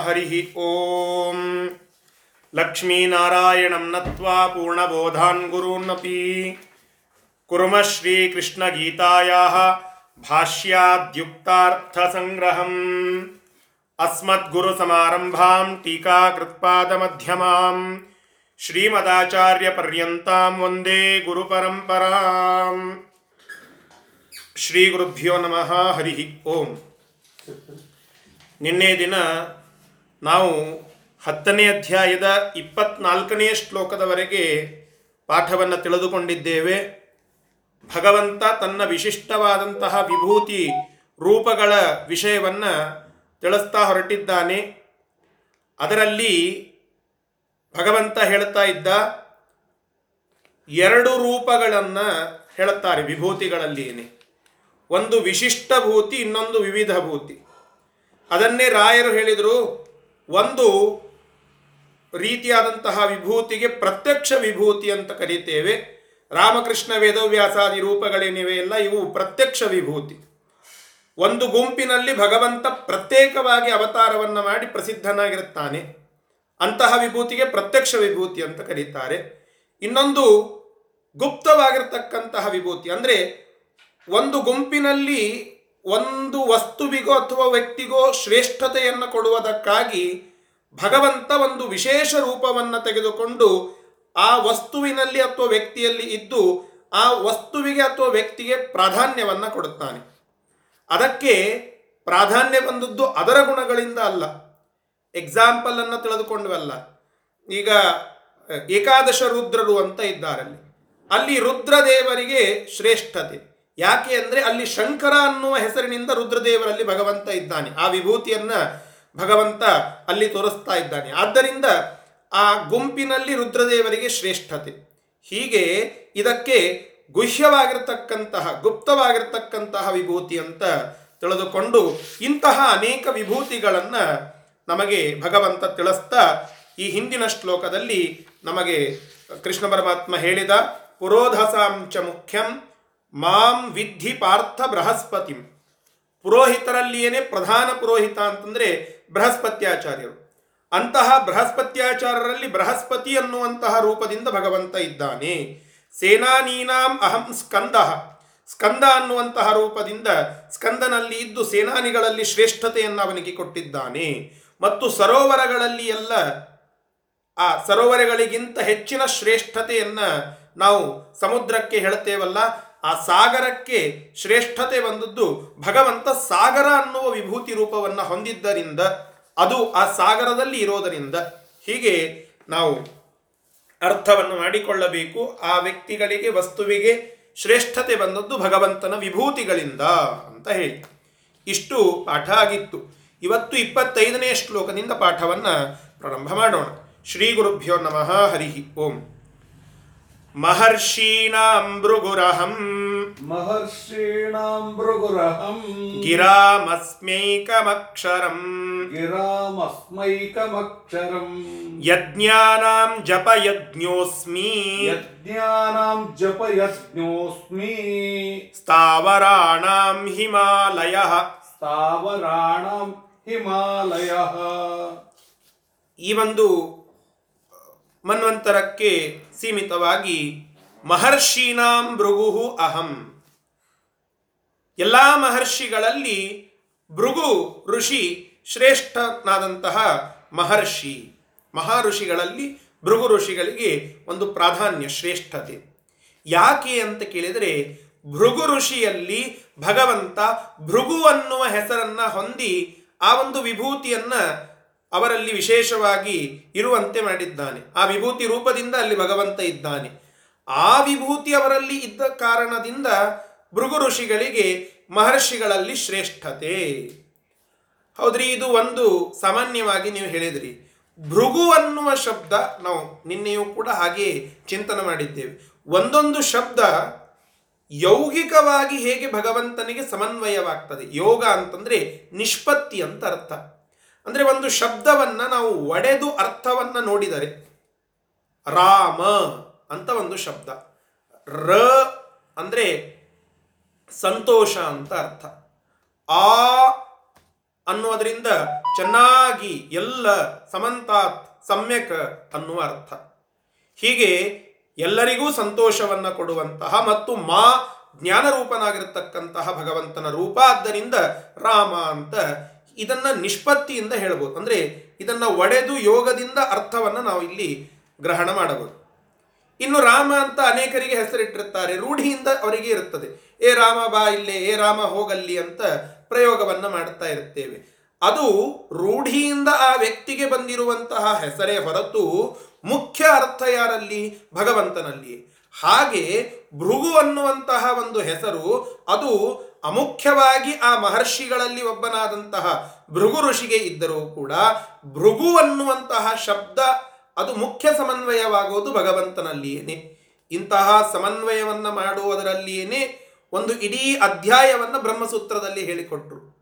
हरि ओम। लक्ष्मी नारायण नत्वा पूर्णबोधान् गुरून्नपि। कुर्मः श्रीकृष्णगीतायाः भाष्याद्युक्तार्थसङ्ग्रहम्। अस्मद्गुरुसमारम्भां श्रीमदाचार्य श्रीमदाचार्यपर्यन्तां वंदे गुरुपरम्पराम्। श्रीगुरुभ्यो नमः हरि ओम। ನಿನ್ನೆ ದಿನ ನಾವು ಹತ್ತನೇ ಅಧ್ಯಾಯದ ಇಪ್ಪತ್ನಾಲ್ಕನೇ ಶ್ಲೋಕದವರೆಗೆ ಪಾಠವನ್ನು ತಿಳಿದುಕೊಂಡಿದ್ದೇವೆ. ಭಗವಂತ ತನ್ನ ವಿಶಿಷ್ಟವಾದಂತಹ ವಿಭೂತಿ ರೂಪಗಳ ವಿಷಯವನ್ನು ತಿಳಿಸ್ತಾ ಹೊರಟಿದ್ದಾನೆ. ಅದರಲ್ಲಿ ಭಗವಂತ ಹೇಳ್ತಾ ಇದ್ದ ಎರಡು ರೂಪಗಳನ್ನು ಹೇಳುತ್ತಾರೆ ವಿಭೂತಿಗಳಲ್ಲಿಯೇ ಒಂದು ವಿಶಿಷ್ಟ ಭೂತಿ, ಇನ್ನೊಂದು ವಿವಿಧ ಭೂತಿ. ಅದನ್ನೇ ರಾಯರು ಹೇಳಿದರು, ಒಂದು ರೀತಿಯಾದಂತಹ ವಿಭೂತಿಗೆ ಪ್ರತ್ಯಕ್ಷ ವಿಭೂತಿ ಅಂತ ಕರೀತೇವೆ. ರಾಮಕೃಷ್ಣ ವೇದವ್ಯಾಸಾದಿ ರೂಪಗಳೇನಿವೆ ಎಲ್ಲ ಇವು ಪ್ರತ್ಯಕ್ಷ ವಿಭೂತಿ. ಒಂದು ಗುಂಪಿನಲ್ಲಿ ಭಗವಂತ ಪ್ರತ್ಯೇಕವಾಗಿ ಅವತಾರವನ್ನು ಮಾಡಿ ಪ್ರಸಿದ್ಧನಾಗಿರುತ್ತಾನೆ. ಅಂತಹ ವಿಭೂತಿಗೆ ಪ್ರತ್ಯಕ್ಷ ವಿಭೂತಿ ಅಂತ ಕರೀತಾರೆ. ಇನ್ನೊಂದು ಗುಪ್ತವಾಗಿರ್ತಕ್ಕಂತಹ ವಿಭೂತಿ, ಅಂದರೆ ಒಂದು ಗುಂಪಿನಲ್ಲಿ ಒಂದು ವಸ್ತುವಿಗೋ ಅಥವಾ ವ್ಯಕ್ತಿಗೋ ಶ್ರೇಷ್ಠತೆಯನ್ನು ಕೊಡುವುದಕ್ಕಾಗಿ ಭಗವಂತ ಒಂದು ವಿಶೇಷ ರೂಪವನ್ನು ತೆಗೆದುಕೊಂಡು ಆ ವಸ್ತುವಿನಲ್ಲಿ ಅಥವಾ ವ್ಯಕ್ತಿಯಲ್ಲಿ ಇದ್ದು ಆ ವಸ್ತುವಿಗೆ ಅಥವಾ ವ್ಯಕ್ತಿಗೆ ಪ್ರಾಧಾನ್ಯವನ್ನು ಕೊಡುತ್ತಾನೆ. ಅದಕ್ಕೆ ಪ್ರಾಧಾನ್ಯ ಬಂದದ್ದು ಅದರ ಗುಣಗಳಿಂದ ಅಲ್ಲ. ಎಕ್ಸಾಂಪಲ್ ಅನ್ನು ತಿಳಿದುಕೊಂಡ್ವಲ್ಲ ಈಗ, ಏಕಾದಶ ರುದ್ರರು ಅಂತ ಇದ್ದಾರಲ್ಲಿ. ಅಲ್ಲಿ ರುದ್ರದೇವರಿಗೆ ಶ್ರೇಷ್ಠತೆ. ಯಾಕೆ ಅಂದರೆ ಅಲ್ಲಿ ಶಂಕರ ಅನ್ನುವ ಹೆಸರಿನಿಂದ ರುದ್ರದೇವರಲ್ಲಿ ಭಗವಂತ ಇದ್ದಾನೆ. ಆ ವಿಭೂತಿಯನ್ನ ಭಗವಂತ ಅಲ್ಲಿ ತೋರಿಸ್ತಾ ಇದ್ದಾನೆ. ಆದ್ದರಿಂದ ಆ ಗುಂಪಿನಲ್ಲಿ ರುದ್ರದೇವರಿಗೆ ಶ್ರೇಷ್ಠತೆ. ಹೀಗೆ ಇದಕ್ಕೆ ಗುಹ್ಯವಾಗಿರ್ತಕ್ಕಂತಹ, ಗುಪ್ತವಾಗಿರ್ತಕ್ಕಂತಹ ವಿಭೂತಿ ಅಂತ ತಿಳಿದುಕೊಂಡು ಇಂತಹ ಅನೇಕ ವಿಭೂತಿಗಳನ್ನು ನಮಗೆ ಭಗವಂತ ತಿಳಿಸ್ತಾ ಈ ಹಿಂದಿನ ಶ್ಲೋಕದಲ್ಲಿ ನಮಗೆ ಕೃಷ್ಣ ಪರಮಾತ್ಮ ಹೇಳಿದ ಪುರೋಧಸಾಂಚ ಮುಖ್ಯಂ ಮಾಂ ವಿದ್ಧಿ ಪಾರ್ಥ ಬೃಹಸ್ಪತಿ. ಪುರೋಹಿತರಲ್ಲಿಯೇನೆ ಪ್ರಧಾನ ಪುರೋಹಿತ ಅಂತಂದರೆ ಬೃಹಸ್ಪತ್ಯಾಚಾರ್ಯರು. ಅಂತಹ ಬೃಹಸ್ಪತ್ಯಾಚಾರ್ಯರಲ್ಲಿ ಬೃಹಸ್ಪತಿ ಅನ್ನುವಂತಹ ರೂಪದಿಂದ ಭಗವಂತ ಇದ್ದಾನೆ. ಸೇನಾನೀನಾಂ ಅಹಂ ಸ್ಕಂದ. ಸ್ಕಂದ ಅನ್ನುವಂತಹ ರೂಪದಿಂದ ಸ್ಕಂದನಲ್ಲಿ ಇದ್ದು ಸೇನಾನಿಗಳಲ್ಲಿ ಶ್ರೇಷ್ಠತೆಯನ್ನು ಅವನಿಗೆ ಕೊಟ್ಟಿದ್ದಾನೆ. ಮತ್ತು ಸರೋವರಗಳಲ್ಲಿ ಎಲ್ಲ, ಆ ಸರೋವರಗಳಿಗಿಂತ ಹೆಚ್ಚಿನ ಶ್ರೇಷ್ಠತೆಯನ್ನು ನಾವು ಸಮುದ್ರಕ್ಕೆ ಹೇಳ್ತೇವಲ್ಲ ಆ ಸಾಗರಕ್ಕೆ ಶ್ರೇಷ್ಠತೆ ಬಂದದ್ದು ಭಗವಂತ ಸಾಗರ ಅನ್ನುವ ವಿಭೂತಿ ರೂಪವನ್ನು ಹೊಂದಿದ್ದರಿಂದ, ಅದು ಆ ಸಾಗರದಲ್ಲಿ ಇರೋದರಿಂದ. ಹೀಗೆ ನಾವು ಅರ್ಥವನ್ನು ಮಾಡಿಕೊಳ್ಳಬೇಕು. ಆ ವ್ಯಕ್ತಿಗಳಿಗೆ, ವಸ್ತುವಿಗೆ ಶ್ರೇಷ್ಠತೆ ಬಂದದ್ದು ಭಗವಂತನ ವಿಭೂತಿಗಳಿಂದ ಅಂತ ಹೇಳಿ. ಇಷ್ಟು ಪಾಠ ಆಗಿತ್ತು. ಇವತ್ತು ಇಪ್ಪತ್ತೈದನೇ ಶ್ಲೋಕದಿಂದ ಪಾಠವನ್ನು ಪ್ರಾರಂಭ ಮಾಡೋಣ. ಶ್ರೀ ಗುರುಭ್ಯೋ ನಮಃ ಹರಿಹಿ ಓಂ. ಮಹರ್ಷೀಣಾಂ ಭೃಗುರಹಂ महर्षीणां भृगुरहं ಗಿರಾಮಸ್ಮೈಕಮಕ್ಷರಂ गिरामस्मैकमक्षरम् ಯಜ್ಞಾನಾಂ ಜಪಯಜ್ಞೋಸ್ಮಿ यज्ञानां जपयज्ञोऽस्मि ಸ್ಥಾವರಾಣಾಂ ಹಿಮಾಲಯ स्थावराणां हिमालयः ಈ ಒಂದು ಮನ್ವಂತರಕ್ಕೆ ಸೀಮಿತವಾಗಿ ಮಹರ್ಷೀನಾಂ ಭೃಗು ಅಹಂ. ಎಲ್ಲ ಮಹರ್ಷಿಗಳಲ್ಲಿ ಭೃಗು ಋಷಿ ಶ್ರೇಷ್ಠನಾದಂತಹ ಮಹರ್ಷಿ. ಮಹಾಋಷಿಗಳಲ್ಲಿ ಭೃಗು ಋಷಿಗಳಿಗೆ ಒಂದು ಪ್ರಾಧಾನ್ಯ ಶ್ರೇಷ್ಠತೆ. ಯಾಕೆ ಅಂತ ಕೇಳಿದರೆ, ಭೃಗು ಋಷಿಯಲ್ಲಿ ಭಗವಂತ ಭೃಗು ಅನ್ನುವ ಹೆಸರನ್ನು ಹೊಂದಿ ಆ ಒಂದು ವಿಭೂತಿಯನ್ನ ಅವರಲ್ಲಿ ವಿಶೇಷವಾಗಿ ಇರುವಂತೆ ಮಾಡಿದ್ದಾನೆ. ಆ ವಿಭೂತಿ ರೂಪದಿಂದ ಅಲ್ಲಿ ಭಗವಂತ ಇದ್ದಾನೆ. ಆ ವಿಭೂತಿ ಅವರಲ್ಲಿ ಇದ್ದ ಕಾರಣದಿಂದ ಭೃಗು ಋಷಿಗಳಿಗೆ ಮಹರ್ಷಿಗಳಲ್ಲಿ ಶ್ರೇಷ್ಠತೆ. ಹೌದ್ರಿ, ಇದು ಒಂದು ಸಾಮಾನ್ಯವಾಗಿ ನೀವು ಹೇಳಿದ್ರಿ. ಭೃಗು ಅನ್ನುವ ಶಬ್ದ ನಾವು ನಿನ್ನೆಯೂ ಕೂಡ ಹಾಗೆ ಚಿಂತನೆ ಮಾಡಿದ್ದೇವೆ. ಒಂದೊಂದು ಶಬ್ದ ಯೌಗಿಕವಾಗಿ ಹೇಗೆ ಭಗವಂತನಿಗೆ ಸಮನ್ವಯವಾಗ್ತದೆ. ಯೋಗ ಅಂತಂದ್ರೆ ನಿಷ್ಪತ್ತಿ ಅಂತ ಅರ್ಥ. ಅಂದ್ರೆ ಒಂದು ಶಬ್ದವನ್ನು ನಾವು ಒಡೆದು ಅರ್ಥವನ್ನು ನೋಡಿದರೆ ರಾಮ ಅಂತ ಒಂದು ಶಬ್ದ. ರ ಅಂದರೆ ಸಂತೋಷ ಅಂತ ಅರ್ಥ. ಆ ಅನ್ನೋದರಿಂದ ಚೆನ್ನಾಗಿ ಎಲ್ಲ ಸಮಂತಾತ್ ಸಮ್ಯಕ್ ಅನ್ನುವ ಅರ್ಥ. ಹೀಗೆ ಎಲ್ಲರಿಗೂ ಸಂತೋಷವನ್ನು ಕೊಡುವಂತಹ ಮತ್ತು ಮಾ ಜ್ಞಾನರೂಪನಾಗಿರತಕ್ಕಂತಹ ಭಗವಂತನ ರೂಪ ಆದ್ದರಿಂದ ರಾಮ ಅಂತ ಇದನ್ನ ನಿಷ್ಪತ್ತಿಯಿಂದ ಹೇಳಬಹುದು ಅಂದರೆ ಇದನ್ನ ಒಡೆದು ಯೋಗದಿಂದ ಅರ್ಥವನ್ನು ನಾವು ಇಲ್ಲಿ ಗ್ರಹಣ ಮಾಡಬಹುದು. ಇನ್ನು ರಾಮ ಅಂತ ಅನೇಕರಿಗೆ ಹೆಸರಿಟ್ಟಿರುತ್ತಾರೆ. ರೂಢಿಯಿಂದ ಅವರಿಗೆ ಇರುತ್ತದೆ. ಏ ರಾಮ ಬಾ ಇಲ್ಲೇ, ಏ ರಾಮ ಹೋಗಲ್ಲಿ ಅಂತ ಪ್ರಯೋಗವನ್ನ ಮಾಡುತ್ತಾ ಇರುತ್ತೇವೆ. ಅದು ರೂಢಿಯಿಂದ ಆ ವ್ಯಕ್ತಿಗೆ ಬಂದಿರುವಂತಹ ಹೆಸರೇ ಹೊರತು ಮುಖ್ಯ ಅರ್ಥ ಯಾರಲ್ಲಿ? ಭಗವಂತನಲ್ಲಿ ಹಾಗೆ ಭೃಗು ಅನ್ನುವಂತಹ ಒಂದು ಹೆಸರು, ಅದು ಅಮುಖ್ಯವಾಗಿ ಆ ಮಹರ್ಷಿಗಳಲ್ಲಿ ಒಬ್ಬನಾದಂತಹ ಭೃಗು ಋಷಿಗೆ ಇದ್ದರೂ ಕೂಡ ಭೃಗು ಅನ್ನುವಂತಹ ಶಬ್ದ ಅದು ಮುಖ್ಯ ಸಮನ್ವಯವಾಗುವುದು ಭಗವಂತನಲ್ಲಿಯೇನೆ. ಇಂತಹ ಸಮನ್ವಯವನ್ನು ಮಾಡುವುದರಲ್ಲಿಯೇನೆ ಒಂದು ಇಡೀ ಅಧ್ಯಾಯವನ್ನು ಬ್ರಹ್ಮಸೂತ್ರದಲ್ಲಿ ಹೇಳಿಕೊಟ್ರು.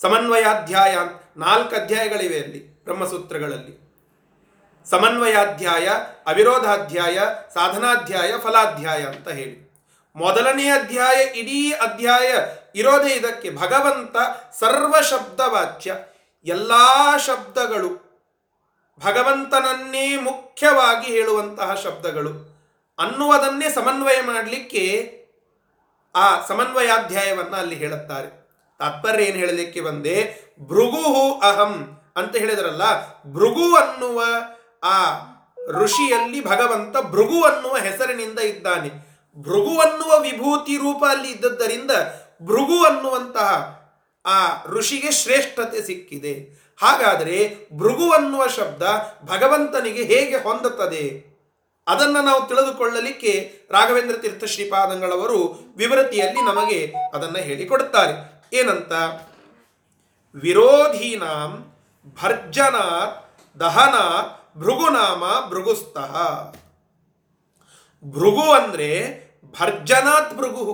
ಸಮನ್ವಯಾಧ್ಯಾಯ ನಾಲ್ಕು ಅಧ್ಯಾಯಗಳಿವೆ ಅಲ್ಲಿ ಬ್ರಹ್ಮಸೂತ್ರಗಳಲ್ಲಿ. ಸಮನ್ವಯಾಧ್ಯಾಯ, ಅವಿರೋಧಾಧ್ಯಾಯ, ಸಾಧನಾಧ್ಯಾಯ, ಫಲಾಧ್ಯಾಯ ಅಂತ ಹೇಳಿ. ಮೊದಲನೇ ಅಧ್ಯಾಯ, ಇಡೀ ಅಧ್ಯಾಯ ಇರೋದೇ ಇದಕ್ಕೆ ಭಗವಂತ ಸರ್ವ ಶಬ್ದವಾಚ್ಯ ಎಲ್ಲ ಶಬ್ದಗಳು ಭಗವಂತನನ್ನೇ ಮುಖ್ಯವಾಗಿ ಹೇಳುವಂತಹ ಶಬ್ದಗಳು. ಅನ್ನುವುದನ್ನೇ ಸಮನ್ವಯ ಮಾಡಲಿಕ್ಕೆ ಆ ಸಮನ್ವಯಾಧ್ಯಾಯವನ್ನು ಅಲ್ಲಿ ಹೇಳುತ್ತಾರೆ. ತಾತ್ಪರ್ಯ ಏನು ಹೇಳಲಿಕ್ಕೆ ಬಂದೆ? ಭೃಗುಹು ಅಹಂ ಅಂತ ಹೇಳಿದ್ರಲ್ಲ, ಭೃಗು ಅನ್ನುವ ಆ ಋಷಿಯಲ್ಲಿ ಭಗವಂತ ಭೃಗು ಅನ್ನುವ ಹೆಸರಿನಿಂದ ಇದ್ದಾನೆ. ಭೃಗು ಅನ್ನುವ ವಿಭೂತಿ ರೂಪ ಅಲ್ಲಿ ಇದ್ದದ್ದರಿಂದ ಭೃಗು ಅನ್ನುವಂತಹ ಆ ಋಷಿಗೆ ಶ್ರೇಷ್ಠತೆ ಸಿಕ್ಕಿದೆ. ಹಾಗಾದರೆ ಭೃಗು ಅನ್ನುವ ಶಬ್ದ ಭಗವಂತನಿಗೆ ಹೇಗೆ ಹೊಂದುತ್ತದೆ? ಅದನ್ನು ನಾವು ತಿಳಿದುಕೊಳ್ಳಲಿಕ್ಕೆ ರಾಘವೇಂದ್ರ ತೀರ್ಥ ಶ್ರೀಪಾದಂಗಳವರು ವಿವೃತಿಯಲ್ಲಿ ನಮಗೆ ಅದನ್ನು ಹೇಳಿಕೊಡುತ್ತಾರೆ ಏನಂತ? ವಿರೋಧೀನಾಂ ಭರ್ಜನಾತ್ ದಹನಾತ್ ಭೃಗುನಾಮ ಭೃಗುಸ್ತಃ ಭೃಗು ಅಂದ್ರೆ ಭರ್ಜನಾತ್ ಭೃಗು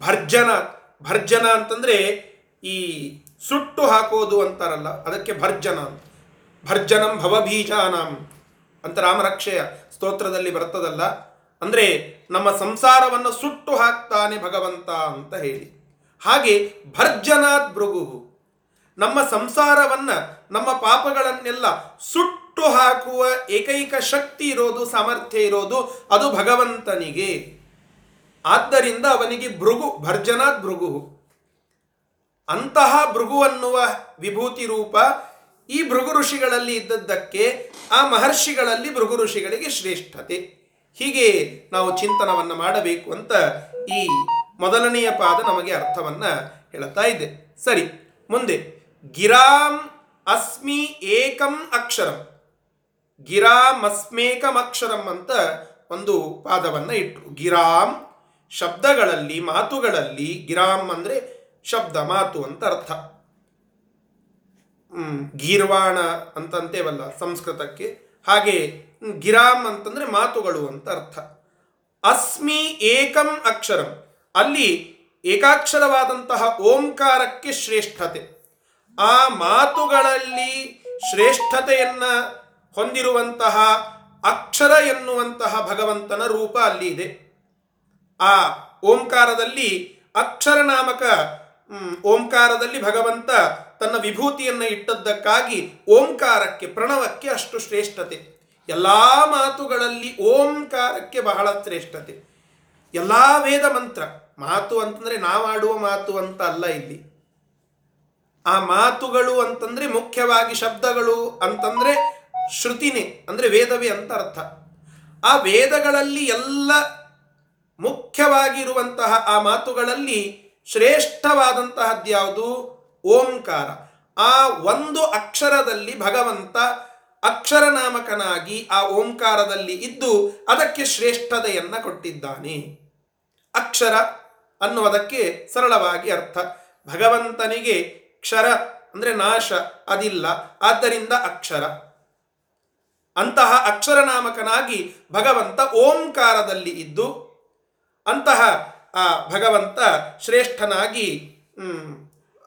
ಭರ್ಜನಾಥ್, ಭರ್ಜನ ಅಂತಂದ್ರೆ ಈ ಸುಟ್ಟು ಹಾಕೋದು ಅಂತಾರಲ್ಲ, ಅದಕ್ಕೆ ಭರ್ಜನ. ಭರ್ಜನಂ ಭವಬೀಜಾನಾಂ ಅಂತ ರಾಮರಕ್ಷೆಯ ಸ್ತೋತ್ರದಲ್ಲಿ ಬರ್ತದಲ್ಲ, ಅಂದ್ರೆ ನಮ್ಮ ಸಂಸಾರವನ್ನು ಸುಟ್ಟು ಹಾಕ್ತಾನೆ ಭಗವಂತ ಅಂತ ಹೇಳಿ ಹಾಗೆ ಭರ್ಜನಾತ್ ಭೃಗು, ನಮ್ಮ ಸಂಸಾರವನ್ನ, ನಮ್ಮ ಪಾಪಗಳನ್ನೆಲ್ಲ ಸುಟ್ಟು ಹಾಕುವ ಏಕೈಕ ಶಕ್ತಿ ಇರೋದು, ಸಾಮರ್ಥ್ಯ ಇರೋದು ಅದು ಭಗವಂತನಿಗೆ. ಆದ್ದರಿಂದ ಅವನಿಗೆ ಭೃಗು ಭರ್ಜನಾತ್ ಭೃಗು. ಅಂತಹ ಭೃಗು ಅನ್ನುವ ವಿಭೂತಿ ರೂಪ ಈ ಭೃಗು ಋಷಿಗಳಲ್ಲಿ ಇದ್ದದ್ದಕ್ಕೆ ಆ ಮಹರ್ಷಿಗಳಲ್ಲಿ ಭೃಗು ಋಷಿಗಳಿಗೆ ಶ್ರೇಷ್ಠತೆ. ಹೀಗೆ ನಾವು ಚಿಂತನವನ್ನು ಮಾಡಬೇಕು ಅಂತ ಈ ಮೊದಲನೆಯ ಪಾದ ನಮಗೆ ಅರ್ಥವನ್ನ ಹೇಳ್ತಾ ಇದೆ. ಸರಿ, ಮುಂದೆ. ಗಿರಾಂ ಅಸ್ಮಿ ಏಕಂ ಅಕ್ಷರಂ. ಗಿರಾಮಸ್ಮೇಕಂ ಅಕ್ಷರಂ ಅಂತ ಒಂದು ಪಾದವನ್ನ ಇಟ್ರು. ಗಿರಾಮ್ ಶಬ್ದಗಳಲ್ಲಿ, ಮಾತುಗಳಲ್ಲಿ, ಗಿರಾಮ್ ಅಂದ್ರೆ ಶಬ್ದ, ಮಾತು ಅಂತ ಅರ್ಥ. ಗೀರ್ವಾಣ ಅಂತಂತೇವಲ್ಲ ಸಂಸ್ಕೃತಕ್ಕೆ. ಹಾಗೆ ಗಿರಾಮ್ ಅಂತಂದ್ರೆ ಮಾತುಗಳು ಅಂತ ಅರ್ಥ. ಅಸ್ಮಿ ಏಕಂ ಅಕ್ಷರಂ. ಅಲ್ಲಿ ಏಕಾಕ್ಷರವಾದಂತಹ ಓಂಕಾರಕ್ಕೆ ಶ್ರೇಷ್ಠತೆ. ಆ ಮಾತುಗಳಲ್ಲಿ ಶ್ರೇಷ್ಠತೆಯನ್ನ ಹೊಂದಿರುವಂತಹ ಅಕ್ಷರ ಎನ್ನುವಂತಹ ಭಗವಂತನ ರೂಪ ಅಲ್ಲಿ ಇದೆ. ಆ ಓಂಕಾರದಲ್ಲಿ ಅಕ್ಷರ ನಾಮಕ ಓಂಕಾರದಲ್ಲಿ ಭಗವಂತ ತನ್ನ ವಿಭೂತಿಯನ್ನು ಇಟ್ಟದ್ದಕ್ಕಾಗಿ ಓಂಕಾರಕ್ಕೆ, ಪ್ರಣವಕ್ಕೆ ಅಷ್ಟು ಶ್ರೇಷ್ಠತೆ. ಎಲ್ಲಾ ಮಾತುಗಳಲ್ಲಿ ಓಂಕಾರಕ್ಕೆ ಬಹಳ ಶ್ರೇಷ್ಠತೆ. ಎಲ್ಲಾ ವೇದ ಮಂತ್ರ, ಮಾತು ಅಂತಂದ್ರೆ ನಾವಾಡುವ ಮಾತು ಅಂತ ಅಲ್ಲ ಇಲ್ಲಿ. ಆ ಮಾತುಗಳು ಅಂತಂದ್ರೆ ಮುಖ್ಯವಾಗಿ ಶಬ್ದಗಳು ಅಂತಂದ್ರೆ ಶ್ರುತಿನೇ, ಅಂದ್ರೆ ವೇದವೇ ಅಂತ ಅರ್ಥ. ಆ ವೇದಗಳಲ್ಲಿ ಎಲ್ಲ ಮುಖ್ಯವಾಗಿರುವಂತಹ ಆ ಮಾತುಗಳಲ್ಲಿ ಶ್ರೇಷ್ಠವಾದಂತಹದ್ಯಾವುದು ಓಂಕಾರ. ಆ ಒಂದು ಅಕ್ಷರದಲ್ಲಿ ಭಗವಂತ ಅಕ್ಷರನಾಮಕನಾಗಿ ಆ ಓಂಕಾರದಲ್ಲಿ ಇದ್ದು ಅದಕ್ಕೆ ಶ್ರೇಷ್ಠತೆಯನ್ನು ಕೊಟ್ಟಿದ್ದಾನೆ. ಅಕ್ಷರ ಅನ್ನುವುದಕ್ಕೆ ಸರಳವಾಗಿ ಅರ್ಥ. ಭಗವಂತನಿಗೆ ಕ್ಷರ ಅಂದ್ರೆ ನಾಶ, ಅದಿಲ್ಲ. ಆದ್ದರಿಂದ ಅಕ್ಷರ. ಅಂತಹ ಅಕ್ಷರನಾಮಕನಾಗಿ ಭಗವಂತ ಓಂಕಾರದಲ್ಲಿ ಇದ್ದು, ಅಂತಹ, ಆ, ಭಗವಂತ ಶ್ರೇಷ್ಠನಾಗಿ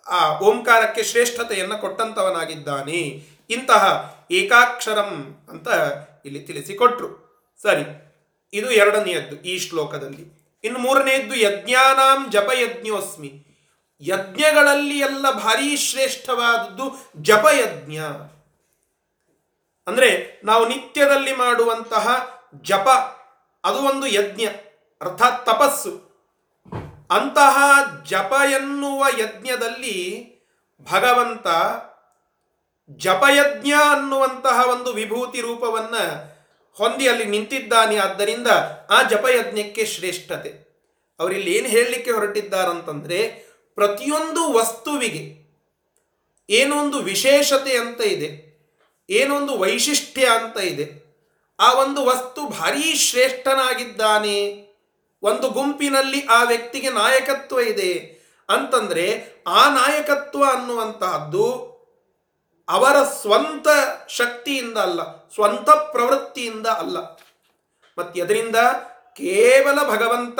ಆ, ಓಂಕಾರಕ್ಕೆ ಶ್ರೇಷ್ಠತೆಯನ್ನು ಕೊಟ್ಟಂತವನಾಗಿದ್ದಾನೆ. ಇಂತಹ ಏಕಾಕ್ಷರಂ ಅಂತ ಇಲ್ಲಿ ತಿಳಿಸಿಕೊಟ್ರು. ಸರಿ, ಇದು ಎರಡನೆಯದ್ದು ಈ ಶ್ಲೋಕದಲ್ಲಿ. ಇನ್ನು ಮೂರನೆಯದ್ದು, ಯಜ್ಞಾನಾಂ ಜಪಯಜ್ಞೋಸ್ಮಿ. ಯಜ್ಞಗಳಲ್ಲಿ ಎಲ್ಲ ಭಾರೀ ಶ್ರೇಷ್ಠವಾದದ್ದು ಜಪಯಜ್ಞ. ಅಂದರೆ ನಾವು ನಿತ್ಯದಲ್ಲಿ ಮಾಡುವಂತಹ ಜಪ, ಅದು ಒಂದು ಯಜ್ಞ, ಅರ್ಥಾತ್ ತಪಸ್ಸು. ಅಂತಹ ಜಪ ಎನ್ನುವ ಯಜ್ಞದಲ್ಲಿ ಭಗವಂತ ಜಪಯಜ್ಞ ಅನ್ನುವಂತಹ ಒಂದು ವಿಭೂತಿ ರೂಪವನ್ನ ಹೊಂದಿ ಅಲ್ಲಿ ನಿಂತಿದ್ದಾನೆ. ಆದ್ದರಿಂದ ಆ ಜಪಯಜ್ಞಕ್ಕೆ ಶ್ರೇಷ್ಠತೆ. ಅವರಿಲ್ಲಿ ಏನು ಹೇಳಲಿಕ್ಕೆ ಹೊರಟಿದ್ದಾರಂತಂದ್ರೆ ಪ್ರತಿಯೊಂದು ವಸ್ತುವಿಗೆ ಏನೊಂದು ವಿಶೇಷತೆ ಅಂತ ಇದೆ. ಏನೊಂದು ವೈಶಿಷ್ಟ್ಯ ಅಂತ ಇದೆ. ಆ ಒಂದು ವಸ್ತು ಭಾರೀ ಶ್ರೇಷ್ಠನಾಗಿದ್ದಾನೆ. ಒಂದು ಗುಂಪಿನಲ್ಲಿ ಆ ವ್ಯಕ್ತಿಗೆ ನಾಯಕತ್ವ ಇದೆ. ಅಂತಂದರೆ ಆ ನಾಯಕತ್ವ ಅನ್ನುವಂತಹದ್ದು ಅವರ ಸ್ವಂತ ಶಕ್ತಿಯಿಂದ ಅಲ್ಲ, ಸ್ವಂತ ಪ್ರವೃತ್ತಿಯಿಂದ ಅಲ್ಲ. ಮತ್ತೆ ಅದರಿಂದ ಕೇವಲ ಭಗವಂತ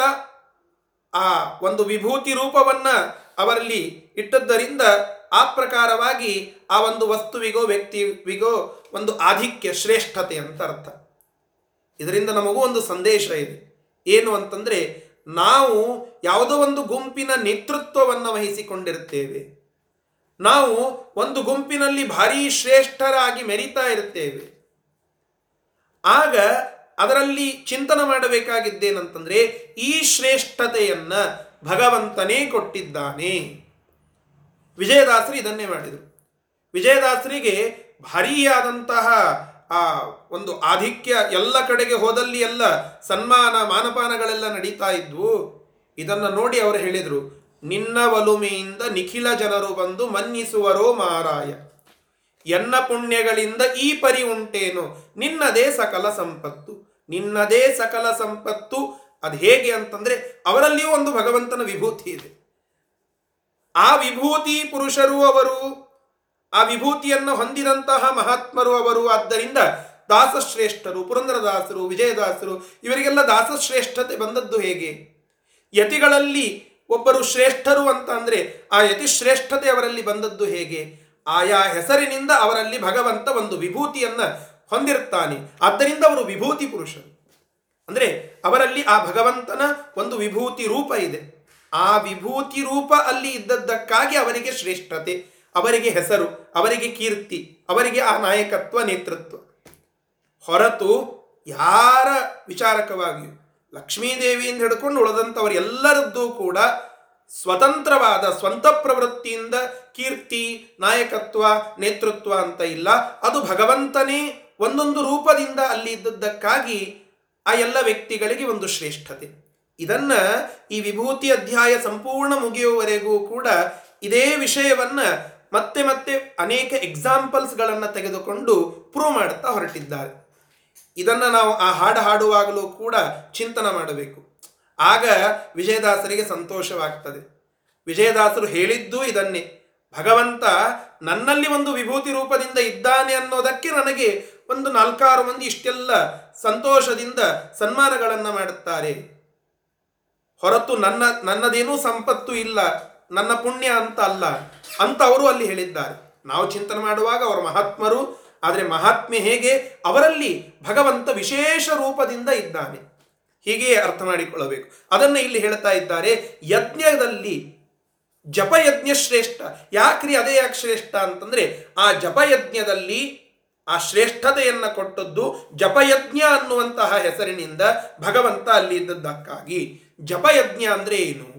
ಆ ಒಂದು ವಿಭೂತಿ ರೂಪವನ್ನು ಅವರಲ್ಲಿ ಇಟ್ಟದ್ದರಿಂದ ಆ ಪ್ರಕಾರವಾಗಿ ಆ ಒಂದು ವಸ್ತುವಿಗೋ ವ್ಯಕ್ತಿವಿಗೋ ಒಂದು ಆಧಿಕ್ಯ, ಶ್ರೇಷ್ಠತೆ ಅಂತ ಅರ್ಥ. ಇದರಿಂದ ನಮಗೂ ಒಂದು ಸಂದೇಶ ಇದೆ. ಏನು ಅಂತಂದರೆ, ನಾವು ಯಾವುದೋ ಒಂದು ಗುಂಪಿನ ನೇತೃತ್ವವನ್ನು ವಹಿಸಿಕೊಂಡಿರುತ್ತೇವೆ ನಾವು ಒಂದು ಗುಂಪಿನಲ್ಲಿ ಭಾರೀ ಶ್ರೇಷ್ಠರಾಗಿ ಮೆರಿತಾ ಇರುತ್ತೇವೆ ಆಗ ಅದರಲ್ಲಿ ಚಿಂತನೆ ಮಾಡಬೇಕಾಗಿದ್ದೇನಂತಂದರೆ, ಈ ಶ್ರೇಷ್ಠತೆಯನ್ನು ಭಗವಂತನೇ ಕೊಟ್ಟಿದ್ದಾನೆ. ವಿಜಯದಾಸರು ಇದನ್ನೇ ಮಾಡಿದರು. ವಿಜಯದಾಸರಿಗೆ ಭಾರೀಯಾದಂತಹ, ಆ, ಒಂದು ಆಧಿಕ್ಯ ಎಲ್ಲ ಕಡೆಗೆ ಹೋದಲ್ಲಿ ಎಲ್ಲ ಸನ್ಮಾನ, ಮಾನಪಾನಗಳೆಲ್ಲ ನಡೀತಾ ಇದ್ವು. ಇದನ್ನು ನೋಡಿ ಅವರು ಹೇಳಿದರು, ನಿನ್ನ ಒಲುಮೆಯಿಂದ ನಿಖಿಲ ಜನರು ಬಂದು ಮನ್ನಿಸುವರೋ ಮಾರಾಯ ಎನ್ನ ಪುಣ್ಯಗಳಿಂದ ಈ ಪರಿ ಉಂಟೇನು? ನಿನ್ನದೇ ಸಕಲ ಸಂಪತ್ತು. ನಿನ್ನದೇ ಸಕಲ ಸಂಪತ್ತು. ಅದು ಹೇಗೆ ಅಂತಂದರೆ, ಅವರಲ್ಲಿಯೂ ಒಂದು ಭಗವಂತನ ವಿಭೂತಿ ಇದೆ. ಆ ವಿಭೂತಿ ಪುರುಷರು ಅವರು, ಆ ವಿಭೂತಿಯನ್ನು ಹೊಂದಿದಂತಹ ಮಹಾತ್ಮರು ಅವರು, ಆದ್ದರಿಂದ ದಾಸಶ್ರೇಷ್ಠರು, ಪುರಂದರದಾಸರು, ವಿಜಯದಾಸರು, ಇವರಿಗೆಲ್ಲ ದಾಸಶ್ರೇಷ್ಠತೆ ಬಂದದ್ದು ಹೇಗೆ? ಯತಿಗಳಲ್ಲಿ ಒಬ್ಬರು ಶ್ರೇಷ್ಠರು ಅಂತ ಅಂದರೆ ಆ ಯತಿಶ್ರೇಷ್ಠತೆ ಅವರಲ್ಲಿ ಬಂದದ್ದು ಹೇಗೆ? ಆಯಾ ಹೆಸರಿನಿಂದ ಅವರಲ್ಲಿ ಭಗವಂತ ಒಂದು ವಿಭೂತಿಯನ್ನು ಹೊಂದಿರುತ್ತಾನೆ. ಆದ್ದರಿಂದ ಅವರು ವಿಭೂತಿ ಪುರುಷರು. ಅಂದರೆ ಅವರಲ್ಲಿ ಆ ಭಗವಂತನ ಒಂದು ವಿಭೂತಿ ರೂಪ ಇದೆ. ಆ ವಿಭೂತಿ ರೂಪ ಅಲ್ಲಿ ಇದ್ದದ್ದಕ್ಕಾಗಿ ಅವರಿಗೆ ಶ್ರೇಷ್ಠತೆ, ಅವರಿಗೆ ಹೆಸರು, ಅವರಿಗೆ ಕೀರ್ತಿ, ಅವರಿಗೆ ಆ ನಾಯಕತ್ವ, ನೇತೃತ್ವ. ಹೊರತು ಯಾರ ವಿಚಾರಕವಾಗಿಯೂ ಲಕ್ಷ್ಮೀದೇವಿಯಿಂದ ಹಿಡ್ಕೊಂಡು ಉಳಿದಂಥವರೆಲ್ಲರದ್ದೂ ಕೂಡ ಸ್ವತಂತ್ರವಾದ, ಸ್ವಂತ ಪ್ರವೃತ್ತಿಯಿಂದ ಕೀರ್ತಿ, ನಾಯಕತ್ವ, ನೇತೃತ್ವ ಅಂತ ಇಲ್ಲ. ಅದು ಭಗವಂತನೇ ಒಂದೊಂದು ರೂಪದಿಂದ ಅಲ್ಲಿ ಇದ್ದದ್ದಕ್ಕಾಗಿ ಆ ಎಲ್ಲ ವ್ಯಕ್ತಿಗಳಿಗೆ ಒಂದು ಶ್ರೇಷ್ಠತೆ. ಇದನ್ನ ಈ ವಿಭೂತಿ ಅಧ್ಯಾಯ ಸಂಪೂರ್ಣ ಮುಗಿಯುವವರೆಗೂ ಕೂಡ ಇದೇ ವಿಷಯವನ್ನ ಮತ್ತೆ ಮತ್ತೆ ಅನೇಕ ಎಕ್ಸಾಂಪಲ್ಸ್ಗಳನ್ನು ತೆಗೆದುಕೊಂಡು ಪ್ರೂವ್ ಮಾಡುತ್ತಾ ಹೊರಟಿದ್ದಾರೆ. ಇದನ್ನ ನಾವು ಆ ಹಾಡು ಹಾಡುವಾಗಲೂ ಕೂಡ ಚಿಂತನೆ ಮಾಡಬೇಕು. ಆಗ ವಿಜಯದಾಸರಿಗೆ ಸಂತೋಷವಾಗ್ತದೆ. ವಿಜಯದಾಸರು ಹೇಳಿದ್ದೂ ಇದನ್ನೇ. ಭಗವಂತ ನನ್ನಲ್ಲಿ ಒಂದು ವಿಭೂತಿ ರೂಪದಿಂದ ಇದ್ದಾನೆ ಅನ್ನೋದಕ್ಕೆ ನನಗೆ ಒಂದು ನಾಲ್ಕಾರು ಮಂದಿ ಇಷ್ಟೆಲ್ಲ ಸಂತೋಷದಿಂದ ಸನ್ಮಾನಗಳನ್ನು ಮಾಡುತ್ತಾರೆ. ಹೊರತು ನನ್ನ, ನನ್ನದೇನೂ ಸಂಪತ್ತು ಇಲ್ಲ, ನನ್ನ ಪುಣ್ಯ ಅಂತ ಅಲ್ಲ ಅಂತ ಅವರು ಅಲ್ಲಿ ಹೇಳಿದ್ದಾರೆ. ನಾವು ಚಿಂತನೆ ಮಾಡುವಾಗ ಅವರು ಮಹಾತ್ಮರು, ಆದರೆ ಮಹಾತ್ಮೆ ಹೇಗೆ? ಅವರಲ್ಲಿ ಭಗವಂತ ವಿಶೇಷ ರೂಪದಿಂದ ಇದ್ದಾನೆ. ಹೀಗೆಯೇ ಅರ್ಥ ಮಾಡಿಕೊಳ್ಳಬೇಕು. ಅದನ್ನು ಇಲ್ಲಿ ಹೇಳ್ತಾ ಇದ್ದಾರೆ, ಯಜ್ಞದಲ್ಲಿ ಜಪಯಜ್ಞ ಶ್ರೇಷ್ಠ. ಯಾಕ್ರಿ ಅದೇ ಯಾಕೆ ಶ್ರೇಷ್ಠ ಅಂತಂದ್ರೆ, ಆ ಜಪಯಜ್ಞದಲ್ಲಿ ಆ ಶ್ರೇಷ್ಠತೆಯನ್ನು ಕೊಟ್ಟದ್ದು ಜಪಯಜ್ಞ ಅನ್ನುವಂತಹ ಹೆಸರಿನಿಂದ ಭಗವಂತ ಅಲ್ಲಿ ಇದ್ದದ್ದಕ್ಕಾಗಿ. ಜಪಯಜ್ಞ ಅಂದ್ರೆ ಏನು?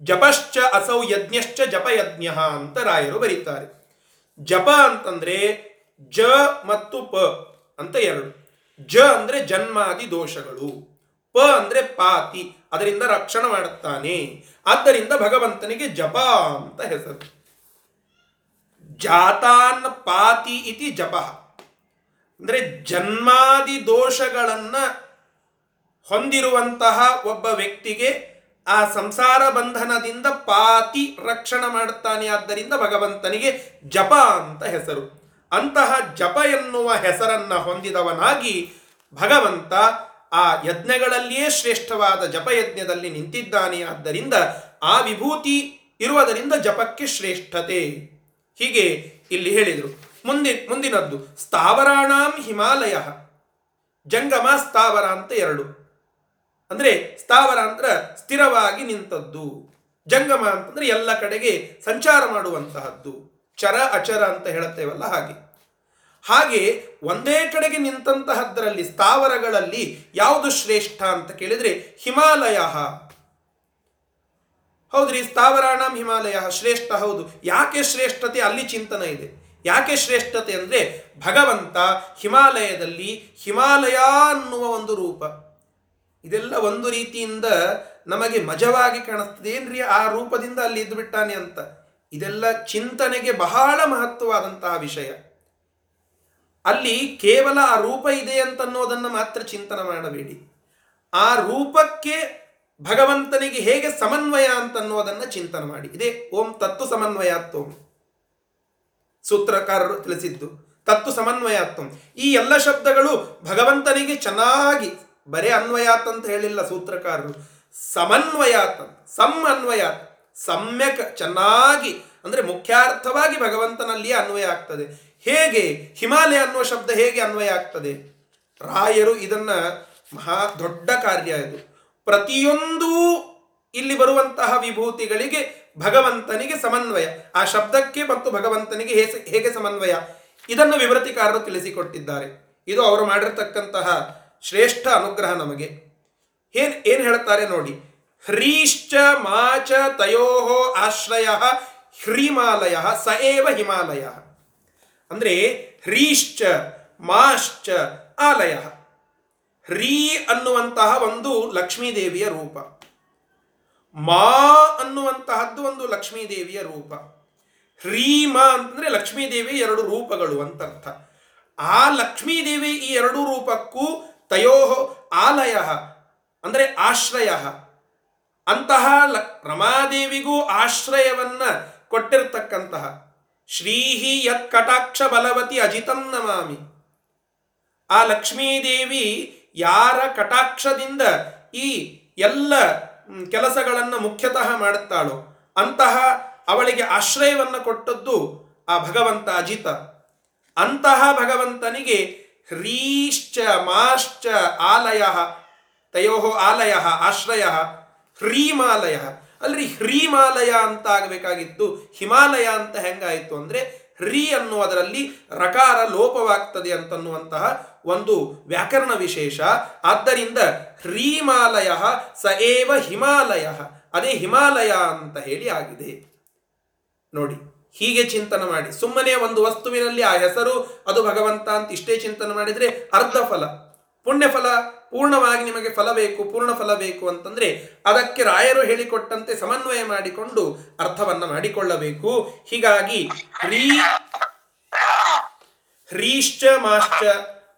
ಜಪಶ್ಚ ಅಸೌ ಯಜ್ಞಶ್ಚ ಜಪಯಜ್ಞ ಅಂತ ರಾಯರು ಬರೀತಾರೆ. ಜಪ ಅಂತಂದ್ರೆ ಜ ಮತ್ತು ಪ ಅಂತ ಎರಡು. ಜ ಅಂದ್ರೆ ಜನ್ಮಾದಿ ದೋಷಗಳು. ಪ ಅಂದ್ರೆ ಪಾತಿ, ಅದರಿಂದ ರಕ್ಷಣೆ ಮಾಡುತ್ತಾನೆ. ಆದ್ದರಿಂದ ಭಗವಂತನಿಗೆ ಜಪ ಅಂತ ಹೆಸರು. ಜಾತಾನ್ ಪಾತಿ ಇತಿ ಜಪ. ಅಂದರೆ ಜನ್ಮಾದಿ ದೋಷಗಳನ್ನು ಹೊಂದಿರುವಂತಹ ಒಬ್ಬ ವ್ಯಕ್ತಿಗೆ ಆ ಸಂಸಾರ ಬಂಧನದಿಂದ ಪಾತಿ ರಕ್ಷಣೆ ಮಾಡುತ್ತಾನೆ. ಆದ್ದರಿಂದ ಭಗವಂತನಿಗೆ ಜಪ ಅಂತ ಹೆಸರು. ಅಂತಹ ಜಪ ಎನ್ನುವ ಹೆಸರನ್ನು ಹೊಂದಿದವನಾಗಿ ಭಗವಂತ ಆ ಯಜ್ಞಗಳಲ್ಲಿಯೇ ಶ್ರೇಷ್ಠವಾದ ಜಪಯಜ್ಞದಲ್ಲಿ ನಿಂತಿದ್ದಾನೆ. ಆದ್ದರಿಂದ ಆ ವಿಭೂತಿ ಇರುವುದರಿಂದ ಜಪಕ್ಕೆ ಶ್ರೇಷ್ಠತೆ. ಹೀಗೆ ಇಲ್ಲಿ ಹೇಳಿದರು. ಮುಂದೆ, ಮುಂದಿನದ್ದು, ಸ್ಥಾವರಾಣಾಂ ಹಿಮಾಲಯ. ಜಂಗಮ ಸ್ಥಾವರ ಅಂತ ಎರಡು. ಅಂದರೆ ಸ್ಥಾವರ ಅಂದ್ರೆ ಸ್ಥಿರವಾಗಿ ನಿಂತದ್ದು. ಜಂಗಮ ಅಂತಂದ್ರೆ ಎಲ್ಲ ಕಡೆಗೆ ಸಂಚಾರ ಮಾಡುವಂತಹದ್ದು. ಚರ, ಅಚರ ಅಂತ ಹೇಳುತ್ತೇವಲ್ಲ ಹಾಗೆ. ಹಾಗೆ ಒಂದೇ ಕಡೆಗೆ ನಿಂತಂತಹದ್ರಲ್ಲಿ, ಸ್ಥಾವರಗಳಲ್ಲಿ ಯಾವುದು ಶ್ರೇಷ್ಠ ಅಂತ ಕೇಳಿದರೆ ಹಿಮಾಲಯ. ಹೌದ್ರಿ, ಸ್ಥಾವರಾಣಂ ಹಿಮಾಲಯ ಶ್ರೇಷ್ಠ, ಹೌದು. ಯಾಕೆ ಶ್ರೇಷ್ಠತೆ? ಅಲ್ಲಿ ಚಿಂತನೆ ಇದೆ. ಯಾಕೆ ಶ್ರೇಷ್ಠತೆ ಅಂದರೆ, ಭಗವಂತ ಹಿಮಾಲಯದಲ್ಲಿ ಹಿಮಾಲಯ ಅನ್ನುವ ಒಂದು ರೂಪ. ಇದೆಲ್ಲ ಒಂದು ರೀತಿಯಿಂದ ನಮಗೆ ಮಜವಾಗಿ ಕಾಣಿಸ್ತದೆ. ಏನ್ರಿ ಆ ರೂಪದಿಂದ ಅಲ್ಲಿ ಇದ್ದು ಬಿಟ್ಟಾನೆ ಅಂತ? ಇದೆಲ್ಲ ಚಿಂತನೆಗೆ ಬಹಳ ಮಹತ್ವವಾದಂತಹ ವಿಷಯ. ಅಲ್ಲಿ ಕೇವಲ ಆ ರೂಪ ಇದೆ ಅಂತನ್ನೋದನ್ನು ಮಾತ್ರ ಚಿಂತನೆ ಮಾಡಬೇಡಿ. ಆ ರೂಪಕ್ಕೆ ಭಗವಂತನಿಗೆ ಹೇಗೆ ಸಮನ್ವಯ ಅಂತನ್ನುವುದನ್ನು ಚಿಂತನೆ ಮಾಡಿ. ಇದೇ ಓಂ ತತ್ವ ಸಮನ್ವಯಾತ್ವಂ. ಸೂತ್ರಕಾರರು ತಿಳಿಸಿದ್ದು ತತ್ವ ಸಮನ್ವಯಾತ್ವಂ. ಈ ಎಲ್ಲ ಶಬ್ದಗಳು ಭಗವಂತನಿಗೆ ಚೆನ್ನಾಗಿ ಬರೇ ಅನ್ವಯಾತ್ ಅಂತ ಹೇಳಿಲ್ಲ ಸೂತ್ರಕಾರರು. ಸಮನ್ವಯಾತ್ ಸಮನ್ವಯಾತ್, ಸಮ್ಯಕ್ ಚೆನ್ನಾಗಿ ಅಂದ್ರೆ ಮುಖ್ಯಾರ್ಥವಾಗಿ ಭಗವಂತನಲ್ಲಿಯೇ ಅನ್ವಯ ಆಗ್ತದೆ. ಹೇಗೆ? ಹಿಮಾಲಯ ಅನ್ನುವ ಶಬ್ದ ಹೇಗೆ ಅನ್ವಯ ಆಗ್ತದೆ? ರಾಯರು ಇದನ್ನ ಮಹಾ ದೊಡ್ಡ ಕಾರ್ಯ ಇದು. ಪ್ರತಿಯೊಂದು ಇಲ್ಲಿ ಬರುವಂತಹ ವಿಭೂತಿಗಳಿಗೆ ಭಗವಂತನಿಗೆ ಸಮನ್ವಯ. ಆ ಶಬ್ದಕ್ಕೆ ಮತ್ತು ಭಗವಂತನಿಗೆ ಹೇಗೆ ಸಮನ್ವಯ? ಇದನ್ನು ವಿವೃತಿಕಾರರು ತಿಳಿಸಿಕೊಟ್ಟಿದ್ದಾರೆ. ಇದು ಅವರು ಮಾಡಿರ್ತಕ್ಕಂತಹ ಶ್ರೇಷ್ಠ ಅನುಗ್ರಹ ನಮಗೆ. ಏನ್ ಏನ್ ಹೇಳ್ತಾರೆ ನೋಡಿ. ಹ್ರೀಶ್ಚ ಮಾಚ ತಯೋ ಆಶ್ರಯ ಹ್ರೀಮಾಲಯ ಸ ಏವ ಹಿಮಾಲಯ. ಅಂದ್ರೆ ಹ್ರೀಶ್ಚ, ಮಾಶ್ಚ, ಆಲಯ. ಹ್ರೀ ಅನ್ನುವಂತಹ ಒಂದು ಲಕ್ಷ್ಮೀದೇವಿಯ ರೂಪ. ಮಾ ಅನ್ನುವಂತಹದ್ದು ಒಂದು ಲಕ್ಷ್ಮೀದೇವಿಯ ರೂಪ. ಹ್ರೀಮ ಅಂತಂದ್ರೆ ಲಕ್ಷ್ಮೀದೇವಿ ಎರಡು ರೂಪಗಳು ಅಂತ ಅರ್ಥ ಆ ಲಕ್ಷ್ಮೀದೇವಿ ಈ ಎರಡು ರೂಪಕ್ಕೂ ತಯೋ ಆಲಯ, ಅಂದ್ರೆ ಆಶ್ರಯ. ಅಂತಹ ಲ ರಮಾದೇವಿಗೂ ಆಶ್ರಯವನ್ನ ಕೊಟ್ಟಿರ್ತಕ್ಕಂತಹ ಶ್ರೀಹಿ ಯತ್ ಕಟಾಕ್ಷ ಬಲವತಿ ಅಜಿತಂ ನಮಾಮಿ. ಆ ಲಕ್ಷ್ಮೀದೇವಿ ಯಾರ ಕಟಾಕ್ಷದಿಂದ ಈ ಎಲ್ಲ ಕೆಲಸಗಳನ್ನು ಮುಖ್ಯತಃ ಮಾಡುತ್ತಾಳೋ ಅಂತಹ ಅವಳಿಗೆ ಆಶ್ರಯವನ್ನು ಕೊಟ್ಟದ್ದು ಆ ಭಗವಂತ ಅಜಿತ. ಅಂತಹ ಭಗವಂತನಿಗೆ ಹ್ರೀಶ್ಚ ಮಾಶ್ಚ ಆಲಯ, ತಯೋ ಆಲಯ, ಆಶ್ರಯ, ಹ್ರೀಮಾಲಯ. ಅಲ್ರಿ ಹ್ರೀಮಾಲಯ ಅಂತ ಆಗಬೇಕಾಗಿತ್ತು, ಹಿಮಾಲಯ ಅಂತ ಹೆಂಗಾಯಿತು ಅಂದ್ರೆ ಹ್ರೀ ಅನ್ನುವುದರಲ್ಲಿ ರಕಾರ ಲೋಪವಾಗ್ತದೆ ಅಂತನ್ನುವಂತಹ ಒಂದು ವ್ಯಾಕರಣ ವಿಶೇಷ. ಆದ್ದರಿಂದ ಹ್ರೀಮಾಲಯ ಸ ಏವ ಹಿಮಾಲಯ. ಅದೇ ಹಿಮಾಲಯ ಅಂತ ಹೇಳಿ ಆಗಿದೆ. ನೋಡಿ, ಹೀಗೆ ಚಿಂತನೆ ಮಾಡಿ. ಸುಮ್ಮನೆ ಒಂದು ವಸ್ತುವಿನಲ್ಲಿ ಆ ಹೆಸರು, ಅದು ಭಗವಂತ ಅಂತ ಇಷ್ಟೇ ಚಿಂತನೆ ಮಾಡಿದರೆ ಅರ್ಧ ಫಲ ಪುಣ್ಯ ಫಲ ಪೂರ್ಣವಾಗಿ ನಿಮಗೆ ಫಲ ಬೇಕು, ಪೂರ್ಣ ಫಲ ಬೇಕು ಅಂತಂದ್ರೆ ಅದಕ್ಕೆ ರಾಯರು ಹೇಳಿಕೊಟ್ಟಂತೆ ಸಮನ್ವಯ ಮಾಡಿಕೊಂಡು ಅರ್ಥವನ್ನ ಮಾಡಿಕೊಳ್ಳಬೇಕು. ಹೀಗಾಗಿ ಹ್ರೀ, ಹ್ರೀಶ್ಚ ಮಾಶ್ಚ,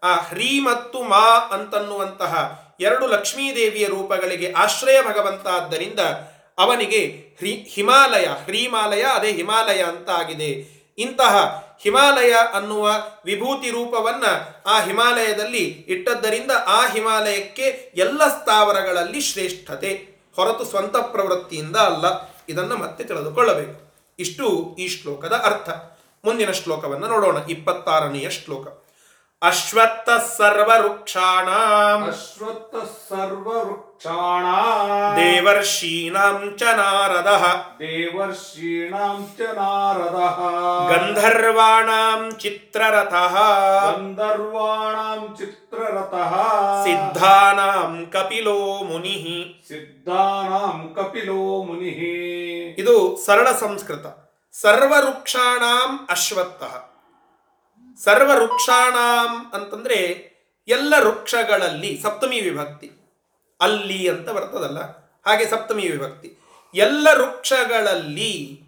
ಆ ಹ್ರೀ ಮತ್ತು ಮಾ ಅಂತನ್ನುವಂತಹ ಎರಡು ಲಕ್ಷ್ಮೀದೇವಿಯ ರೂಪಗಳಿಗೆ ಆಶ್ರಯ ಭಗವಂತ ಆದ್ದರಿಂದ ಅವನಿಗೆ ಹ್ರಿ ಹಿಮಾಲಯ, ಹ್ರೀಮಾಲಯ, ಅದೇ ಹಿಮಾಲಯ ಅಂತ ಆಗಿದೆ. ಇಂತಹ ಹಿಮಾಲಯ ಅನ್ನುವ ವಿಭೂತಿ ರೂಪವನ್ನ ಆ ಹಿಮಾಲಯದಲ್ಲಿ ಇಟ್ಟದ್ದರಿಂದ ಆ ಹಿಮಾಲಯಕ್ಕೆ ಎಲ್ಲ ಸ್ಥಾವರಗಳಲ್ಲಿ ಶ್ರೇಷ್ಠತೆ. ಹೊರತು ಸ್ವಂತ ಪ್ರವೃತ್ತಿಯಿಂದ ಅಲ್ಲ. ಇದನ್ನು ಮತ್ತೆ ತಿಳಿದುಕೊಳ್ಳಬೇಕು. ಇಷ್ಟು ಈ ಶ್ಲೋಕದ ಅರ್ಥ. ಮುಂದಿನ ಶ್ಲೋಕವನ್ನು ನೋಡೋಣ. ಇಪ್ಪತ್ತಾರನೆಯ ಶ್ಲೋಕ. ಅಶ್ವತ್ಥ ಸರ್ವವೃಕ್ಷಾಣಾಂ ಅಶ್ವತ್ಥ ಸರ್ವವೃಕ್ಷಾಣ ದೇವರ್ಷೀಣಾಂ ಚ ನಾರದಃ. ದೇವರ್ಷೀಣಾಂ ಚ ನಾರದಃ ಗಂಧರ್ವಾಣಾಂ ಚಿತ್ರರಥಃ. ಗಂಧರ್ವಾಣಾಂ ಚಿತ್ರರಥಃ. ಸಿದ್ಧಾನಾಂ ಕಪಿಲೋ ಮುನಿಃ. ಸಿದ್ಧಾನಾಂ ಕಪಿಲೋ ಮುನಿಃ. ಇದು ಸರಳ ಸಂಸ್ಕೃತ. ಸರ್ವವೃಕ್ಷಾಣಾಂ ಅಶ್ವತ್ಥ. ಸರ್ವವೃಕ್ಷಾಣಾಂ ಅಂತಂದ್ರೆ ಎಲ್ಲ ವೃಕ್ಷಗಳಲ್ಲಿ ಸಪ್ತಮಿ ವಿಭಕ್ತಿ. ಅಲ್ಲಿ ಅಂತ ಬರ್ತದಲ್ಲ, ಹಾಗೆ ಸಪ್ತಮಿ ವಿಭಕ್ತಿ. ಎಲ್ಲ ವೃಕ್ಷಗಳಲ್ಲಿ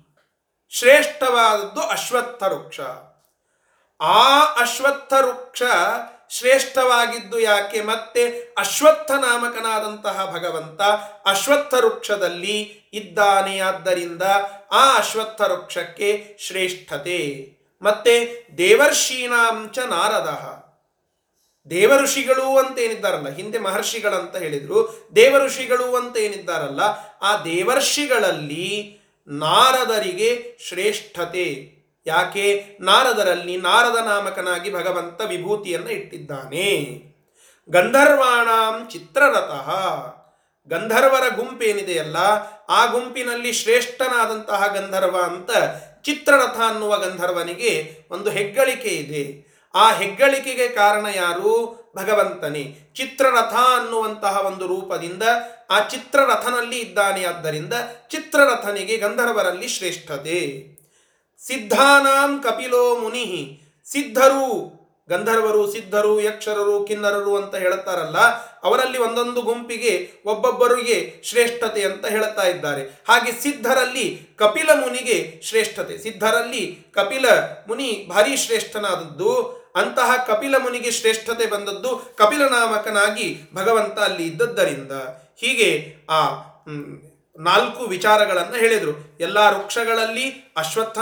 ಶ್ರೇಷ್ಠವಾದದ್ದು ಅಶ್ವತ್ಥ ವೃಕ್ಷ. ಆ ಅಶ್ವತ್ಥ ವೃಕ್ಷ ಶ್ರೇಷ್ಠವಾಗಿದ್ದು ಯಾಕೆ? ಮತ್ತೆ ಅಶ್ವತ್ಥ ನಾಮಕನಾದಂತಹ ಭಗವಂತ ಅಶ್ವತ್ಥ ವೃಕ್ಷದಲ್ಲಿ ಇದ್ದಾನೆ. ಆದ್ದರಿಂದ ಆ ಅಶ್ವತ್ಥ ವೃಕ್ಷಕ್ಕೆ ಶ್ರೇಷ್ಠತೆ. ಮತ್ತೆ ದೇವರ್ಷೀಣಾಂಚ ನಾರದ. ದೇವಋಷಿಗಳು ಅಂತ ಏನಿದ್ದಾರಲ್ಲ, ಹಿಂದೆ ಮಹರ್ಷಿಗಳಂತ ಹೇಳಿದ್ರು, ದೇವಋಷಿಗಳು ಅಂತ ಏನಿದ್ದಾರಲ್ಲ, ಆ ದೇವರ್ಷಿಗಳಲ್ಲಿ ನಾರದರಿಗೆ ಶ್ರೇಷ್ಠತೆ. ಯಾಕೆ? ನಾರದರಲ್ಲಿ ನಾರದ ನಾಮಕನಾಗಿ ಭಗವಂತ ವಿಭೂತಿಯನ್ನು ಇಟ್ಟಿದ್ದಾನೆ. ಗಂಧರ್ವಾಣಾಂ ಚಿತ್ರರಥ. ಗಂಧರ್ವರ ಗುಂಪೇನಿದೆಯಲ್ಲ, ಆ ಗುಂಪಿನಲ್ಲಿ ಶ್ರೇಷ್ಠನಾದಂತಹ ಗಂಧರ್ವ ಅಂತ ಚಿತ್ರರಥ ಅನ್ನುವ ಗಂಧರ್ವನಿಗೆ ಒಂದು ಹೆಗ್ಗಳಿಕೆ ಇದೆ. ಆ ಹೆಗ್ಗಳಿಕೆಗೆ ಕಾರಣ ಯಾರು? ಭಗವಂತನೇ. ಚಿತ್ರರಥ ಅನ್ನುವಂತಹ ಒಂದು ರೂಪದಿಂದ ಆ ಚಿತ್ರರಥನಲ್ಲಿ ಇದ್ದಾನೆ. ಆದ್ದರಿಂದ ಚಿತ್ರರಥನಿಗೆ ಗಂಧರ್ವರಲ್ಲಿ ಶ್ರೇಷ್ಠತೆ. ಸಿದ್ಧಾನಾಂ ಕಪಿಲೋ ಮುನಿ. ಸಿದ್ಧರು ಗಂಧರ್ವರು, ಸಿದ್ಧರು, ಯಕ್ಷರರು, ಕಿನ್ನರರು ಅಂತ ಹೇಳುತ್ತಾರಲ್ಲ ಅವರಲ್ಲಿ ಒಂದೊಂದು ಗುಂಪಿಗೆ ಒಬ್ಬೊಬ್ಬರಿಗೆ ಶ್ರೇಷ್ಠತೆ ಅಂತ ಹೇಳುತ್ತಾ ಇದ್ದಾರೆ. ಹಾಗೆ ಸಿದ್ಧರಲ್ಲಿ ಕಪಿಲ ಮುನಿಗೆ ಶ್ರೇಷ್ಠತೆ. ಸಿದ್ಧರಲ್ಲಿ ಕಪಿಲ ಮುನಿ ಭಾರಿ ಶ್ರೇಷ್ಠನಾದದ್ದು. ಅಂತಹ ಕಪಿಲ ಮುನಿಗೆ ಶ್ರೇಷ್ಠತೆ ಬಂದದ್ದು ಕಪಿಲನಾಮಕನಾಗಿ ಭಗವಂತ ಅಲ್ಲಿ ಇದ್ದದ್ದರಿಂದ. ಹೀಗೆ ಆ ನಾಲ್ಕು ವಿಚಾರಗಳನ್ನು ಹೇಳಿದರು. ಎಲ್ಲ ವೃಕ್ಷಗಳಲ್ಲಿ ಅಶ್ವತ್ಥ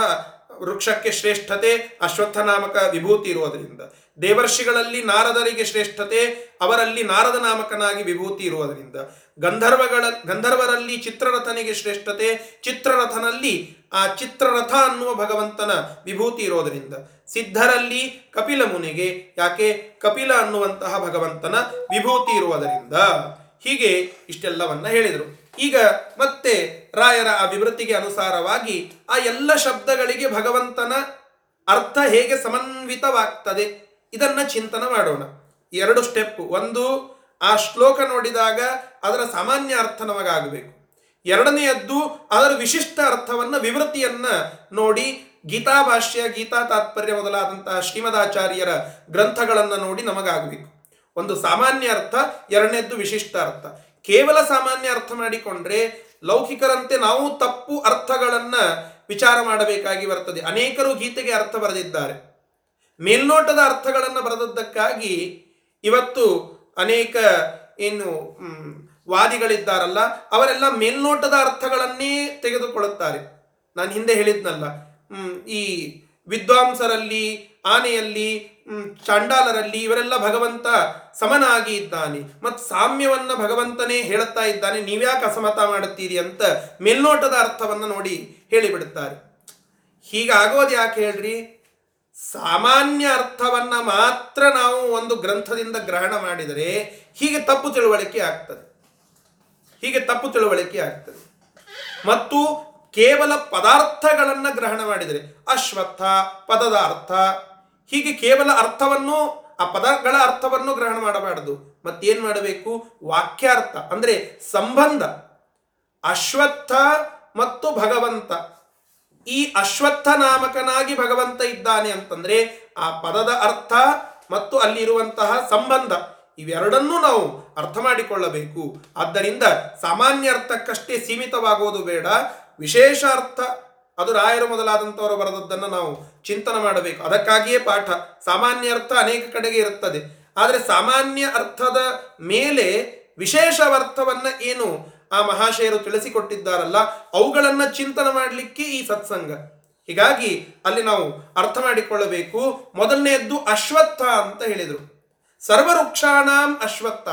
ವೃಕ್ಷಕ್ಕೆ ಶ್ರೇಷ್ಠತೆ ಅಶ್ವತ್ಥ ನಾಮಕ ವಿಭೂತಿ ಇರುವುದರಿಂದ. ದೇವರ್ಷಿಗಳಲ್ಲಿ ನಾರದರಿಗೆ ಶ್ರೇಷ್ಠತೆ, ಅವರಲ್ಲಿ ನಾರದ ನಾಮಕನಾಗಿ ವಿಭೂತಿ ಇರುವುದರಿಂದ. ಗಂಧರ್ವಗಳ, ಗಂಧರ್ವರಲ್ಲಿ ಚಿತ್ರರಥನಿಗೆ ಶ್ರೇಷ್ಠತೆ, ಚಿತ್ರರಥನಲ್ಲಿ ಆ ಚಿತ್ರರಥ ಅನ್ನುವ ಭಗವಂತನ ವಿಭೂತಿ ಇರೋದರಿಂದ ಸಿದ್ಧರಲ್ಲಿ ಕಪಿಲ ಮುನಿಗೆ ಯಾಕೆ ಕಪಿಲ ಅನ್ನುವಂತಹ ಭಗವಂತನ ವಿಭೂತಿ ಇರುವುದರಿಂದ. ಹೀಗೆ ಇಷ್ಟೆಲ್ಲವನ್ನ ಹೇಳಿದರು. ಈಗ ಮತ್ತೆ ರಾಯರ ಆ ವಿವೃತ್ತಿಗೆ ಅನುಸಾರವಾಗಿ ಆ ಎಲ್ಲ ಶಬ್ದಗಳಿಗೆ ಭಗವಂತನ ಅರ್ಥ ಹೇಗೆ ಸಮನ್ವಿತವಾಗ್ತದೆ ಇದನ್ನ ಚಿಂತನ ಮಾಡೋಣ. ಎರಡು ಸ್ಟೆಪ್ ಒಂದು, ಆ ಶ್ಲೋಕ ನೋಡಿದಾಗ ಅದರ ಸಾಮಾನ್ಯ ಅರ್ಥ ನಮಗಾಗಬೇಕು. ಎರಡನೆಯದ್ದು, ಅದರ ವಿಶಿಷ್ಟ ಅರ್ಥವನ್ನ ವಿವೃತ್ತಿಯನ್ನ ನೋಡಿ ಗೀತಾ ಭಾಷ್ಯ, ಗೀತಾ ತಾತ್ಪರ್ಯ ಮೊದಲಾದಂತಹ ಶ್ರೀಮದಾಚಾರ್ಯರ ಗ್ರಂಥಗಳನ್ನು ನೋಡಿ ನಮಗಾಗಬೇಕು. ಒಂದು ಸಾಮಾನ್ಯ ಅರ್ಥ, ಎರಡನೇದ್ದು ವಿಶಿಷ್ಟ ಅರ್ಥ. ಕೇವಲ ಸಾಮಾನ್ಯ ಅರ್ಥ ಮಾಡಿಕೊಂಡ್ರೆ ಲೌಕಿಕರಂತೆ ನಾವು ತಪ್ಪು ಅರ್ಥಗಳನ್ನ ವಿಚಾರ ಮಾಡಬೇಕಾಗಿ ಬರ್ತದೆ. ಅನೇಕರು ಗೀತೆಗೆ ಅರ್ಥ ಬರೆದಿದ್ದಾರೆ. ಮೇಲ್ನೋಟದ ಅರ್ಥಗಳನ್ನು ಬರೆದದ್ದಕ್ಕಾಗಿ ಇವತ್ತು ಅನೇಕ ಏನು ವಾದಿಗಳಿದ್ದಾರಲ್ಲ, ಅವರೆಲ್ಲ ಮೇಲ್ನೋಟದ ಅರ್ಥಗಳನ್ನೇ ತೆಗೆದುಕೊಳ್ಳುತ್ತಾರೆ. ನಾನು ಹಿಂದೆ ಹೇಳಿದ್ನಲ್ಲ ಈ ವಿದ್ವಾಂಸರಲ್ಲಿ, ಆನೆಯಲ್ಲಿ ಚಾಂಡಾಲರಲ್ಲಿ ಇವರೆಲ್ಲ ಭಗವಂತ ಸಮನಾಗಿ ಇದ್ದಾನೆ. ಮತ್ತು ಸಾಮ್ಯವನ್ನ ಭಗವಂತನೇ ಹೇಳುತ್ತಾ ಇದ್ದಾನೆ. ನೀವ್ಯಾಕೆ ಅಸಮತ ಮಾಡುತ್ತೀರಿ ಅಂತ ಮೇಲ್ನೋಟದ ಅರ್ಥವನ್ನು ನೋಡಿ ಹೇಳಿಬಿಡುತ್ತಾರೆ. ಹೀಗಾಗೋದು ಯಾಕೆ ಹೇಳ್ರಿ? ಸಾಮಾನ್ಯ ಅರ್ಥವನ್ನ ಮಾತ್ರ ನಾವು ಒಂದು ಗ್ರಂಥದಿಂದ ಗ್ರಹಣ ಮಾಡಿದರೆ ಹೀಗೆ ತಪ್ಪು ತಿಳುವಳಿಕೆ ಆಗ್ತದೆ. ಹೀಗೆ ತಪ್ಪು ತಿಳುವಳಿಕೆ ಆಗ್ತದೆ. ಮತ್ತು ಕೇವಲ ಪದಾರ್ಥಗಳನ್ನು ಗ್ರಹಣ ಮಾಡಿದರೆ, ಅಶ್ವತ್ಥ ಪದದ ಅರ್ಥ ಹೀಗೆ ಕೇವಲ ಅರ್ಥವನ್ನು, ಆ ಪದಗಳ ಅರ್ಥವನ್ನು ಗ್ರಹಣ ಮಾಡಬಾರದು. ಮತ್ತೇನ್ ಮಾಡಬೇಕು? ವಾಕ್ಯಾರ್ಥ, ಅಂದ್ರೆ ಸಂಬಂಧ. ಅಶ್ವತ್ಥ ಮತ್ತು ಭಗವಂತ. ಈ ಅಶ್ವತ್ಥ ನಾಮಕನಾಗಿ ಭಗವಂತ ಇದ್ದಾನೆ ಅಂತಂದ್ರೆ, ಆ ಪದದ ಅರ್ಥ ಮತ್ತು ಅಲ್ಲಿರುವಂತಹ ಸಂಬಂಧ, ಇವೆರಡನ್ನೂ ನಾವು ಅರ್ಥ ಮಾಡಿಕೊಳ್ಳಬೇಕು. ಆದ್ದರಿಂದ ಸಾಮಾನ್ಯ ಅರ್ಥಕ್ಕಷ್ಟೇ ಸೀಮಿತವಾಗುವುದು ಬೇಡ. ವಿಶೇಷ ಅರ್ಥ ಅದು ರಾಯರು ಮೊದಲಾದಂಥವರು ಬರೆದದ್ದನ್ನು ನಾವು ಚಿಂತನೆ ಮಾಡಬೇಕು. ಅದಕ್ಕಾಗಿಯೇ ಪಾಠ. ಸಾಮಾನ್ಯ ಅರ್ಥ ಅನೇಕ ಕಡೆಗೆ ಇರುತ್ತದೆ. ಆದರೆ ಸಾಮಾನ್ಯ ಅರ್ಥದ ಮೇಲೆ ವಿಶೇಷ ಅರ್ಥವನ್ನ ಏನು ಆ ಮಹಾಶಯರು ತಿಳಿಸಿಕೊಟ್ಟಿದ್ದಾರಲ್ಲ, ಅವುಗಳನ್ನು ಚಿಂತನೆ ಮಾಡಲಿಕ್ಕೆ ಈ ಸತ್ಸಂಗ. ಹೀಗಾಗಿ ಅಲ್ಲಿ ನಾವು ಅರ್ಥ ಮಾಡಿಕೊಳ್ಳಬೇಕು. ಮೊದಲನೆಯದ್ದು ಅಶ್ವತ್ಥ ಅಂತ ಹೇಳಿದರು. ಸರ್ವವೃಕ್ಷಾಣಾಂ ಅಶ್ವತ್ಥ.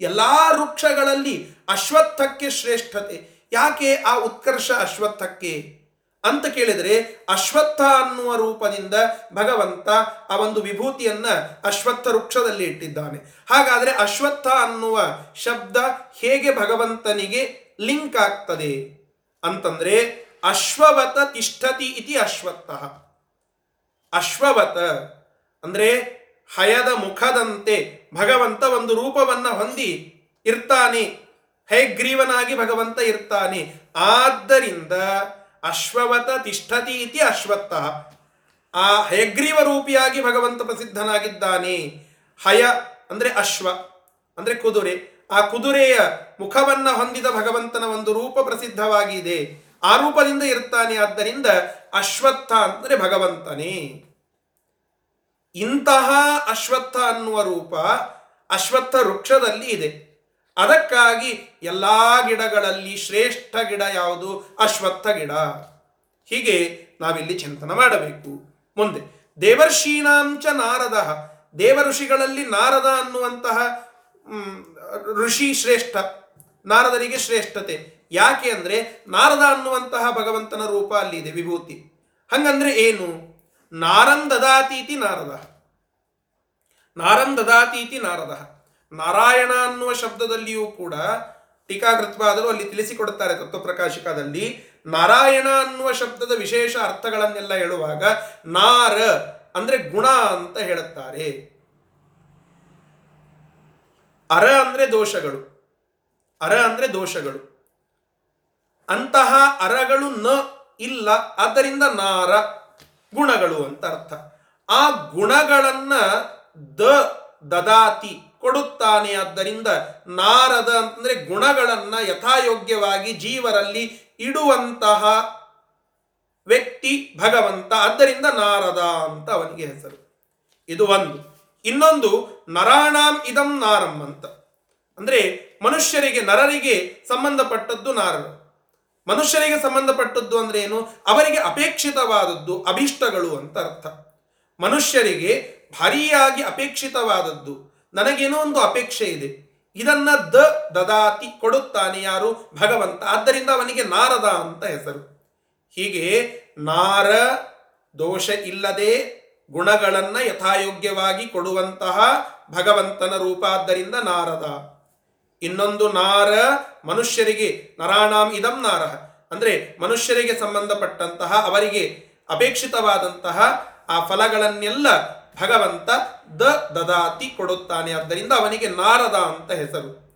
ಎಲ್ಲ ವೃಕ್ಷಗಳಲ್ಲಿ ಅಶ್ವತ್ಥಕ್ಕೆ ಶ್ರೇಷ್ಠತೆ. ಯಾಕೆ ಆ ಉತ್ಕರ್ಷ ಅಶ್ವತ್ಥಕ್ಕೆ? ಅಂತ ಕೇಳಿದರೆ ಅಶ್ವತ್ಥ ಅನ್ನುವ ರೂಪದಿಂದ ಭಗವಂತ ಆ ಒಂದು ವಿಭೂತಿಯನ್ನ ಅಶ್ವತ್ಥ ವೃಕ್ಷದಲ್ಲಿ ಇಟ್ಟಿದ್ದಾನೆ. ಹಾಗಾದರೆ ಅಶ್ವತ್ಥ ಅನ್ನುವ ಶಬ್ದ ಹೇಗೆ ಭಗವಂತನಿಗೆ ಲಿಂಕ್ ಆಗ್ತದೆ? ಅಂತಂದರೆ ಅಶ್ವವತ ತಿಷ್ಠತಿ ಇತಿ ಅಶ್ವತ್ಥ. ಅಶ್ವವತ ಅಂದರೆ ಹಯದ ಮುಖದಂತೆ ಭಗವಂತ ಒಂದು ರೂಪವನ್ನು ಹೊಂದಿ ಇರ್ತಾನೆ. ಹಯಗ್ರೀವನಾಗಿ ಭಗವಂತ ಇರ್ತಾನೆ. ಆದ್ದರಿಂದ ಅಶ್ವವತ ತಿಷ್ಠತಿ ಇತಿ ಅಶ್ವತ್ಥ. ಆ ಹಯಗ್ರೀವ ರೂಪಿಯಾಗಿ ಭಗವಂತ ಪ್ರಸಿದ್ಧನಾಗಿದ್ದಾನೆ. ಹಯ ಅಂದ್ರೆ ಅಶ್ವ, ಅಂದ್ರೆ ಕುದುರೆ. ಆ ಕುದುರೆಯ ಮುಖವನ್ನ ಹೊಂದಿದ ಭಗವಂತನ ಒಂದು ರೂಪ ಪ್ರಸಿದ್ಧವಾಗಿದೆ. ಆ ರೂಪದಿಂದ ಇರ್ತಾನೆ. ಆದ್ದರಿಂದ ಅಶ್ವತ್ಥ ಅಂದ್ರೆ ಭಗವಂತನೇ. ಇಂತಹ ಅಶ್ವತ್ಥ ಅನ್ನುವ ರೂಪ ಅಶ್ವತ್ಥ ವೃಕ್ಷದಲ್ಲಿ ಇದೆ. ಅದಕ್ಕಾಗಿ ಎಲ್ಲ ಗಿಡಗಳಲ್ಲಿ ಶ್ರೇಷ್ಠ ಗಿಡ ಯಾವುದು? ಅಶ್ವತ್ಥ ಗಿಡ. ಹೀಗೆ ನಾವಿಲ್ಲಿ ಚಿಂತನೆ ಮಾಡಬೇಕು. ಮುಂದೆ, ದೇವರ್ಷೀಣಾಂಚ ನಾರದ. ದೇವ ಋಷಿಗಳಲ್ಲಿ ನಾರದ ಅನ್ನುವಂತಹ ಋಷಿ ಶ್ರೇಷ್ಠ. ನಾರದರಿಗೆ ಶ್ರೇಷ್ಠತೆ. ಯಾಕೆ ಅಂದರೆ, ನಾರದ ಅನ್ನುವಂತಹ ಭಗವಂತನ ರೂಪ ಅಲ್ಲಿ ಇದೆ ವಿಭೂತಿ. ಹಂಗಂದ್ರೆ ಏನು? ನಾರಂ ದದಾತೀತಿ ನಾರದ. ನಾರಂ ದದಾತೀತಿ ನಾರದ. ನಾರಾಯಣ ಅನ್ನುವ ಶಬ್ದದಲ್ಲಿಯೂ ಕೂಡ ಟೀಕಾಕೃತ್ವಾದರೂ ಅಲ್ಲಿ ತಿಳಿಸಿಕೊಡುತ್ತಾರೆ ತತ್ವಪ್ರಕಾಶಿಕದಲ್ಲಿ. ನಾರಾಯಣ ಅನ್ನುವ ಶಬ್ದದ ವಿಶೇಷ ಅರ್ಥಗಳನ್ನೆಲ್ಲ ಹೇಳುವಾಗ ನಾರ ಅಂದ್ರೆ ಗುಣ ಅಂತ ಹೇಳುತ್ತಾರೆ. ಅರ ಅಂದ್ರೆ ದೋಷಗಳು. ಅರ ಅಂದ್ರೆ ದೋಷಗಳು. ಅಂತಹ ಅರಗಳು ನ ಇಲ್ಲ, ಆದ್ದರಿಂದ ನಾರ ಗುಣಗಳು ಅಂತ ಅರ್ಥ. ಆ ಗುಣಗಳನ್ನ ದ ದದಾತಿ ಕೊಡುತ್ತಾನೆ. ಆದ್ದರಿಂದ ನಾರದ ಅಂತಂದರೆ ಗುಣಗಳನ್ನ ಯಥಾಯೋಗ್ಯವಾಗಿ ಜೀವರಲ್ಲಿ ಇಡುವಂತಹ ವ್ಯಕ್ತಿ ಭಗವಂತ. ಆದ್ದರಿಂದ ನಾರದ ಅಂತ ಅವನಿಗೆ ಹೆಸರು. ಇದು ಒಂದು. ಇನ್ನೊಂದು, ನರಾಣಾಂ ಇದಂ ನಾರಂ ಅಂತ. ಅಂದ್ರೆ ಮನುಷ್ಯರಿಗೆ, ನರರಿಗೆ ಸಂಬಂಧಪಟ್ಟದ್ದು ನಾರರು. ಮನುಷ್ಯರಿಗೆ ಸಂಬಂಧಪಟ್ಟದ್ದು ಅಂದ್ರೆ ಏನು? ಅವರಿಗೆ ಅಪೇಕ್ಷಿತವಾದದ್ದು ಅಭಿಷ್ಟಗಳು ಅಂತ ಅರ್ಥ. ಮನುಷ್ಯರಿಗೆ ಭಾರಿಯಾಗಿ ಅಪೇಕ್ಷಿತವಾದದ್ದು ನನಗೇನೋ ಒಂದು ಅಪೇಕ್ಷೆ ಇದೆ. ಇದನ್ನ ದ ದದಾತಿ ಕೊಡುತ್ತಾನೆ ಯಾರು? ಭಗವಂತ. ಆದ್ದರಿಂದ ಅವನಿಗೆ ನಾರದ ಅಂತ ಹೆಸರು. ಹೀಗೆ ನಾರ ದೋಷ ಇಲ್ಲದೆ ಗುಣಗಳನ್ನ ಯಥಾಯೋಗ್ಯವಾಗಿ ಕೊಡುವಂತಹ ಭಗವಂತನ ರೂಪ ಆದ್ದರಿಂದ ನಾರದ. ಇನ್ನೊಂದು ನಾರ ಮನುಷ್ಯರಿಗೆ ನರಾಣಾಂ ಇದಂ ನಾರ ಅಂದ್ರೆ ಮನುಷ್ಯರಿಗೆ ಸಂಬಂಧಪಟ್ಟಂತಹ ಅವರಿಗೆ ಅಪೇಕ್ಷಿತವಾದಂತಹ ಆ ಫಲಗಳನ್ನೆಲ್ಲ ಭಗವಂತ ದ ದದಾತಿ ಕೊಡುತ್ತಾನೆ. ಆದ್ದರಿಂದ ಅವನಿಗೆ ನಾರದ ಅಂತ ಹೆಸರು.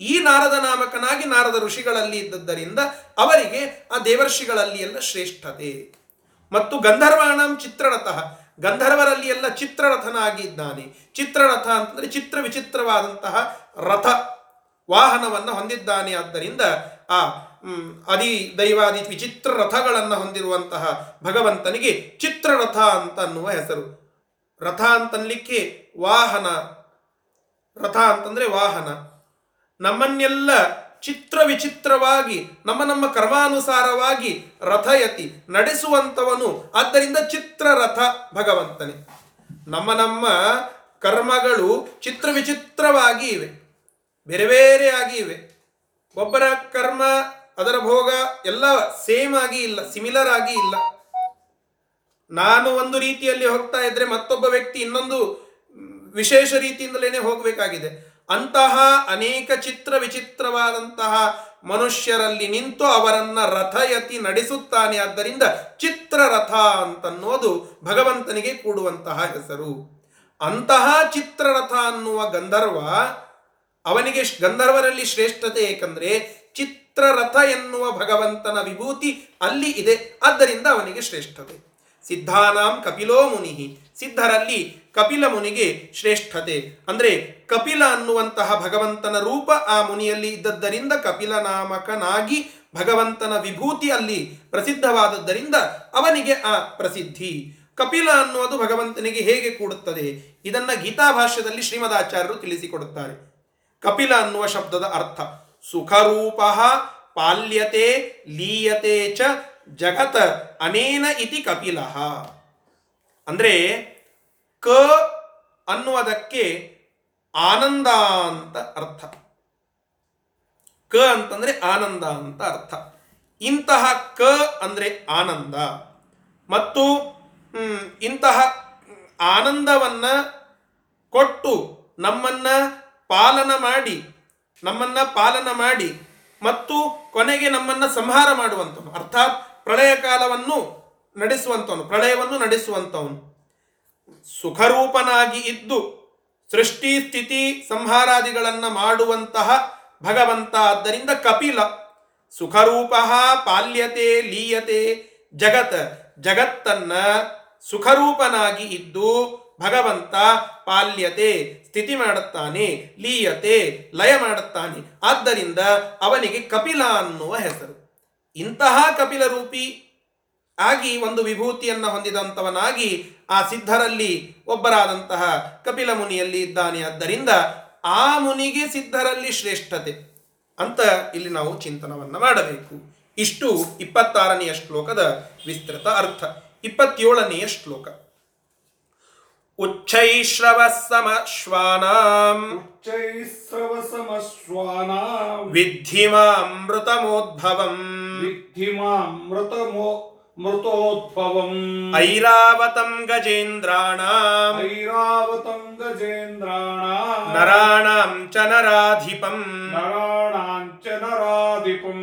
ಈ ನಾರದ ನಾಮಕನಾಗಿ ನಾರದ ಋಷಿಗಳಲ್ಲಿ ಇದ್ದದ್ದರಿಂದ ಅವರಿಗೆ ಆ ದೇವರ್ಷಿಗಳಲ್ಲಿ ಎಲ್ಲ ಶ್ರೇಷ್ಠತೆ. ಮತ್ತು ಗಂಧರ್ವಾಣಂ ಚಿತ್ರರಥ. ಗಂಧರ್ವರಲ್ಲಿ ಎಲ್ಲ ಚಿತ್ರರಥನಾಗಿದ್ದಾನೆ ಚಿತ್ರರಥ ಅಂತಂದ್ರೆ ಚಿತ್ರ ವಿಚಿತ್ರವಾದಂತಹ ರಥ ವಾಹನವನ್ನು ಹೊಂದಿದ್ದಾನೆ. ಆದ್ದರಿಂದ ಆ ಅದಿ ದೈವಾದಿ ವಿಚಿತ್ರ ರಥಗಳನ್ನು ಹೊಂದಿರುವಂತಹ ಭಗವಂತನಿಗೆ ಚಿತ್ರರಥ ಅಂತ ಅನ್ನುವ ಹೆಸರು. ರಥ ಅಂತನ್ಲಿಕ್ಕೆ ವಾಹನ. ರಥ ಅಂತಂದ್ರೆ ವಾಹನ. ನಮ್ಮನ್ನೆಲ್ಲ ಚಿತ್ರ ವಿಚಿತ್ರವಾಗಿ, ನಮ್ಮ ನಮ್ಮ ಕರ್ಮಾನುಸಾರವಾಗಿ ರಥಯತಿ ನಡೆಸುವಂತವನು. ಆದ್ದರಿಂದ ಚಿತ್ರರಥ ಭಗವಂತನೇ. ನಮ್ಮ ನಮ್ಮ ಕರ್ಮಗಳು ಚಿತ್ರ ವಿಚಿತ್ರವಾಗಿ ಇವೆ. ಬೇರೆ ಬೇರೆ ಆಗಿ ಇವೆ. ಒಬ್ಬರ ಕರ್ಮ, ಅದರ ಭೋಗ ಎಲ್ಲ ಸೇಮ್ ಆಗಿ ಇಲ್ಲ ಸಿಮಿಲರ್ ಆಗಿ ಇಲ್ಲ. ನಾನು ಒಂದು ರೀತಿಯಲ್ಲಿ ಹೋಗ್ತಾ ಇದ್ರೆ ಮತ್ತೊಬ್ಬ ವ್ಯಕ್ತಿ ಇನ್ನೊಂದು ವಿಶೇಷ ರೀತಿಯಿಂದಲೇ ಹೋಗಬೇಕಾಗಿದೆ. ಅಂತಹ ಅನೇಕ ಚಿತ್ರ ವಿಚಿತ್ರವಾದಂತಹ ಮನುಷ್ಯರಲ್ಲಿ ನಿಂತು ಅವರನ್ನ ರಥಯತಿ ನಡೆಸುತ್ತಾನೆ. ಆದ್ದರಿಂದ ಚಿತ್ರರಥ ಅಂತನ್ನೋದು ಭಗವಂತನಿಗೆ ಕೂಡುವಂತಹ ಹೆಸರು. ಅಂತಹ ಚಿತ್ರರಥ ಅನ್ನುವ ಗಂಧರ್ವ ಅವನಿಗೆ ಗಂಧರ್ವರಲ್ಲಿ ಶ್ರೇಷ್ಠತೆ ಏಕೆಂದರೆ ಚಿತ್ರರಥ ಎನ್ನುವ ಭಗವಂತನ ವಿಭೂತಿ ಅಲ್ಲಿ ಇದೆ. ಆದ್ದರಿಂದ ಅವನಿಗೆ ಶ್ರೇಷ್ಠತೆ. ಸಿದ್ಧಾನಾಂ ಕಪಿಲೋ ಮುನಿ ಸಿದ್ಧರಲ್ಲಿ ಕಪಿಲ ಮುನಿಗೆ ಶ್ರೇಷ್ಠತೆ. ಅಂದ್ರೆ ಕಪಿಲ ಅನ್ನುವಂತಹ ಭಗವಂತನ ರೂಪ ಆ ಮುನಿಯಲ್ಲಿ ಇದ್ದದ್ದರಿಂದ ಕಪಿಲ ನಾಮಕನಾಗಿ ಭಗವಂತನ ವಿಭೂತಿ ಅಲ್ಲಿ ಪ್ರಸಿದ್ಧವಾದದ್ದರಿಂದ ಅವನಿಗೆ ಆ ಪ್ರಸಿದ್ಧಿ. ಕಪಿಲ ಅನ್ನುವುದು ಭಗವಂತನಿಗೆ ಹೇಗೆ ಕೂಡುತ್ತದೆ? ಇದನ್ನ ಗೀತಾಭಾಷ್ಯದಲ್ಲಿ ಶ್ರೀಮದಾಚಾರ್ಯರು ತಿಳಿಸಿಕೊಡುತ್ತಾರೆ. ಕಪಿಲ ಅನ್ನುವ ಶಬ್ದದ ಅರ್ಥ ಸುಖರೂಪ ಪಾಲ್ಯತೆ ಲೀಯತೆ ಚ ಜಗತ್ ಅನೇನ ಇತಿ ಕಪಿಲ. ಅಂದ್ರೆ ಕ ಅನ್ನುವುದಕ್ಕೆ ಆನಂದ ಅಂತ ಅರ್ಥ. ಕ ಅಂತಂದ್ರೆ ಆನಂದ ಅಂತ ಅರ್ಥ. ಇಂತಹ ಕ ಅಂದ್ರೆ ಆನಂದ. ಮತ್ತು ಇಂತಹ ಆನಂದವನ್ನ ಕೊಟ್ಟು ನಮ್ಮನ್ನ ಪಾಲನ ಮಾಡಿ, ನಮ್ಮನ್ನ ಪಾಲನ ಮಾಡಿ, ಮತ್ತು ಕೊನೆಗೆ ನಮ್ಮನ್ನ ಸಂಹಾರ ಮಾಡುವಂಥ ಅರ್ಥಾತ್ ಪ್ರಳಯ ಕಾಲವನ್ನು ನಡೆಸುವಂಥವನು ಪ್ರಳಯವನ್ನು ನಡೆಸುವಂತವನು. ಸುಖರೂಪನಾಗಿ ಇದ್ದು ಸೃಷ್ಟಿ, ಸ್ಥಿತಿ, ಸಂಹಾರಾದಿಗಳನ್ನು ಮಾಡುವಂತಹ ಭಗವಂತ. ಆದ್ದರಿಂದ ಕಪಿಲ, ಸುಖರೂಪ ಪಾಲ್ಯತೆ, ಲೀಯತೆ, ಜಗತ್, ಜಗತ್ತನ್ನ ಸುಖರೂಪನಾಗಿ ಇದ್ದು ಭಗವಂತ ಪಾಲ್ಯತೆ, ಸ್ಥಿತಿ ಮಾಡುತ್ತಾನೆ, ಲೀಯತೆ, ಲಯ ಮಾಡುತ್ತಾನೆ. ಆದ್ದರಿಂದ ಅವನಿಗೆ ಕಪಿಲ ಅನ್ನುವ ಹೆಸರು. ಇಂತಹ ಕಪಿಲ ರೂಪಿ ಆಗಿ ಒಂದು ವಿಭೂತಿಯನ್ನು ಹೊಂದಿದಂಥವನಾಗಿ ಆ ಸಿದ್ಧರಲ್ಲಿ ಒಬ್ಬರಾದಂತಹ ಕಪಿಲ ಮುನಿಯಲ್ಲಿ ಇದ್ದಾನೆ. ಆದ್ದರಿಂದ ಆ ಮುನಿಗೆ ಸಿದ್ಧರಲ್ಲಿ ಶ್ರೇಷ್ಠತೆ ಅಂತ ಇಲ್ಲಿ ನಾವು ಚಿಂತನವನ್ನು ಮಾಡಬೇಕು. ಇಷ್ಟು ಇಪ್ಪತ್ತಾರನೆಯ ಶ್ಲೋಕದ ವಿಸ್ತೃತ ಅರ್ಥ. ಇಪ್ಪತ್ತೇಳನೆಯ ಶ್ಲೋಕ. ಉಚ್ಚೈಶ್ರವ ಸಮ ಶ್ವಾನಾಂ. ಉಚ್ಚೈಸ್ರವಸಮಶ್ವಾನಾಂ ವಿದ್ಧಿಮಾಮೃತಮೋದ್ಭವಂ. ವಿದ್ಧಿಮಾಮೃತಮೋ ಮೃತೋದ್ಭವಂ ಐರಾವತಂ ಗಜೇಂದ್ರಾಣಾಂ ಐರಾವತಂ ಗಜೇಂದ್ರಾಣ ನರಾಣಾಂ ಚ ನರಾಧಿಪಂ ನರಾಣಾಂಚ ನರಾಧಿಪಂ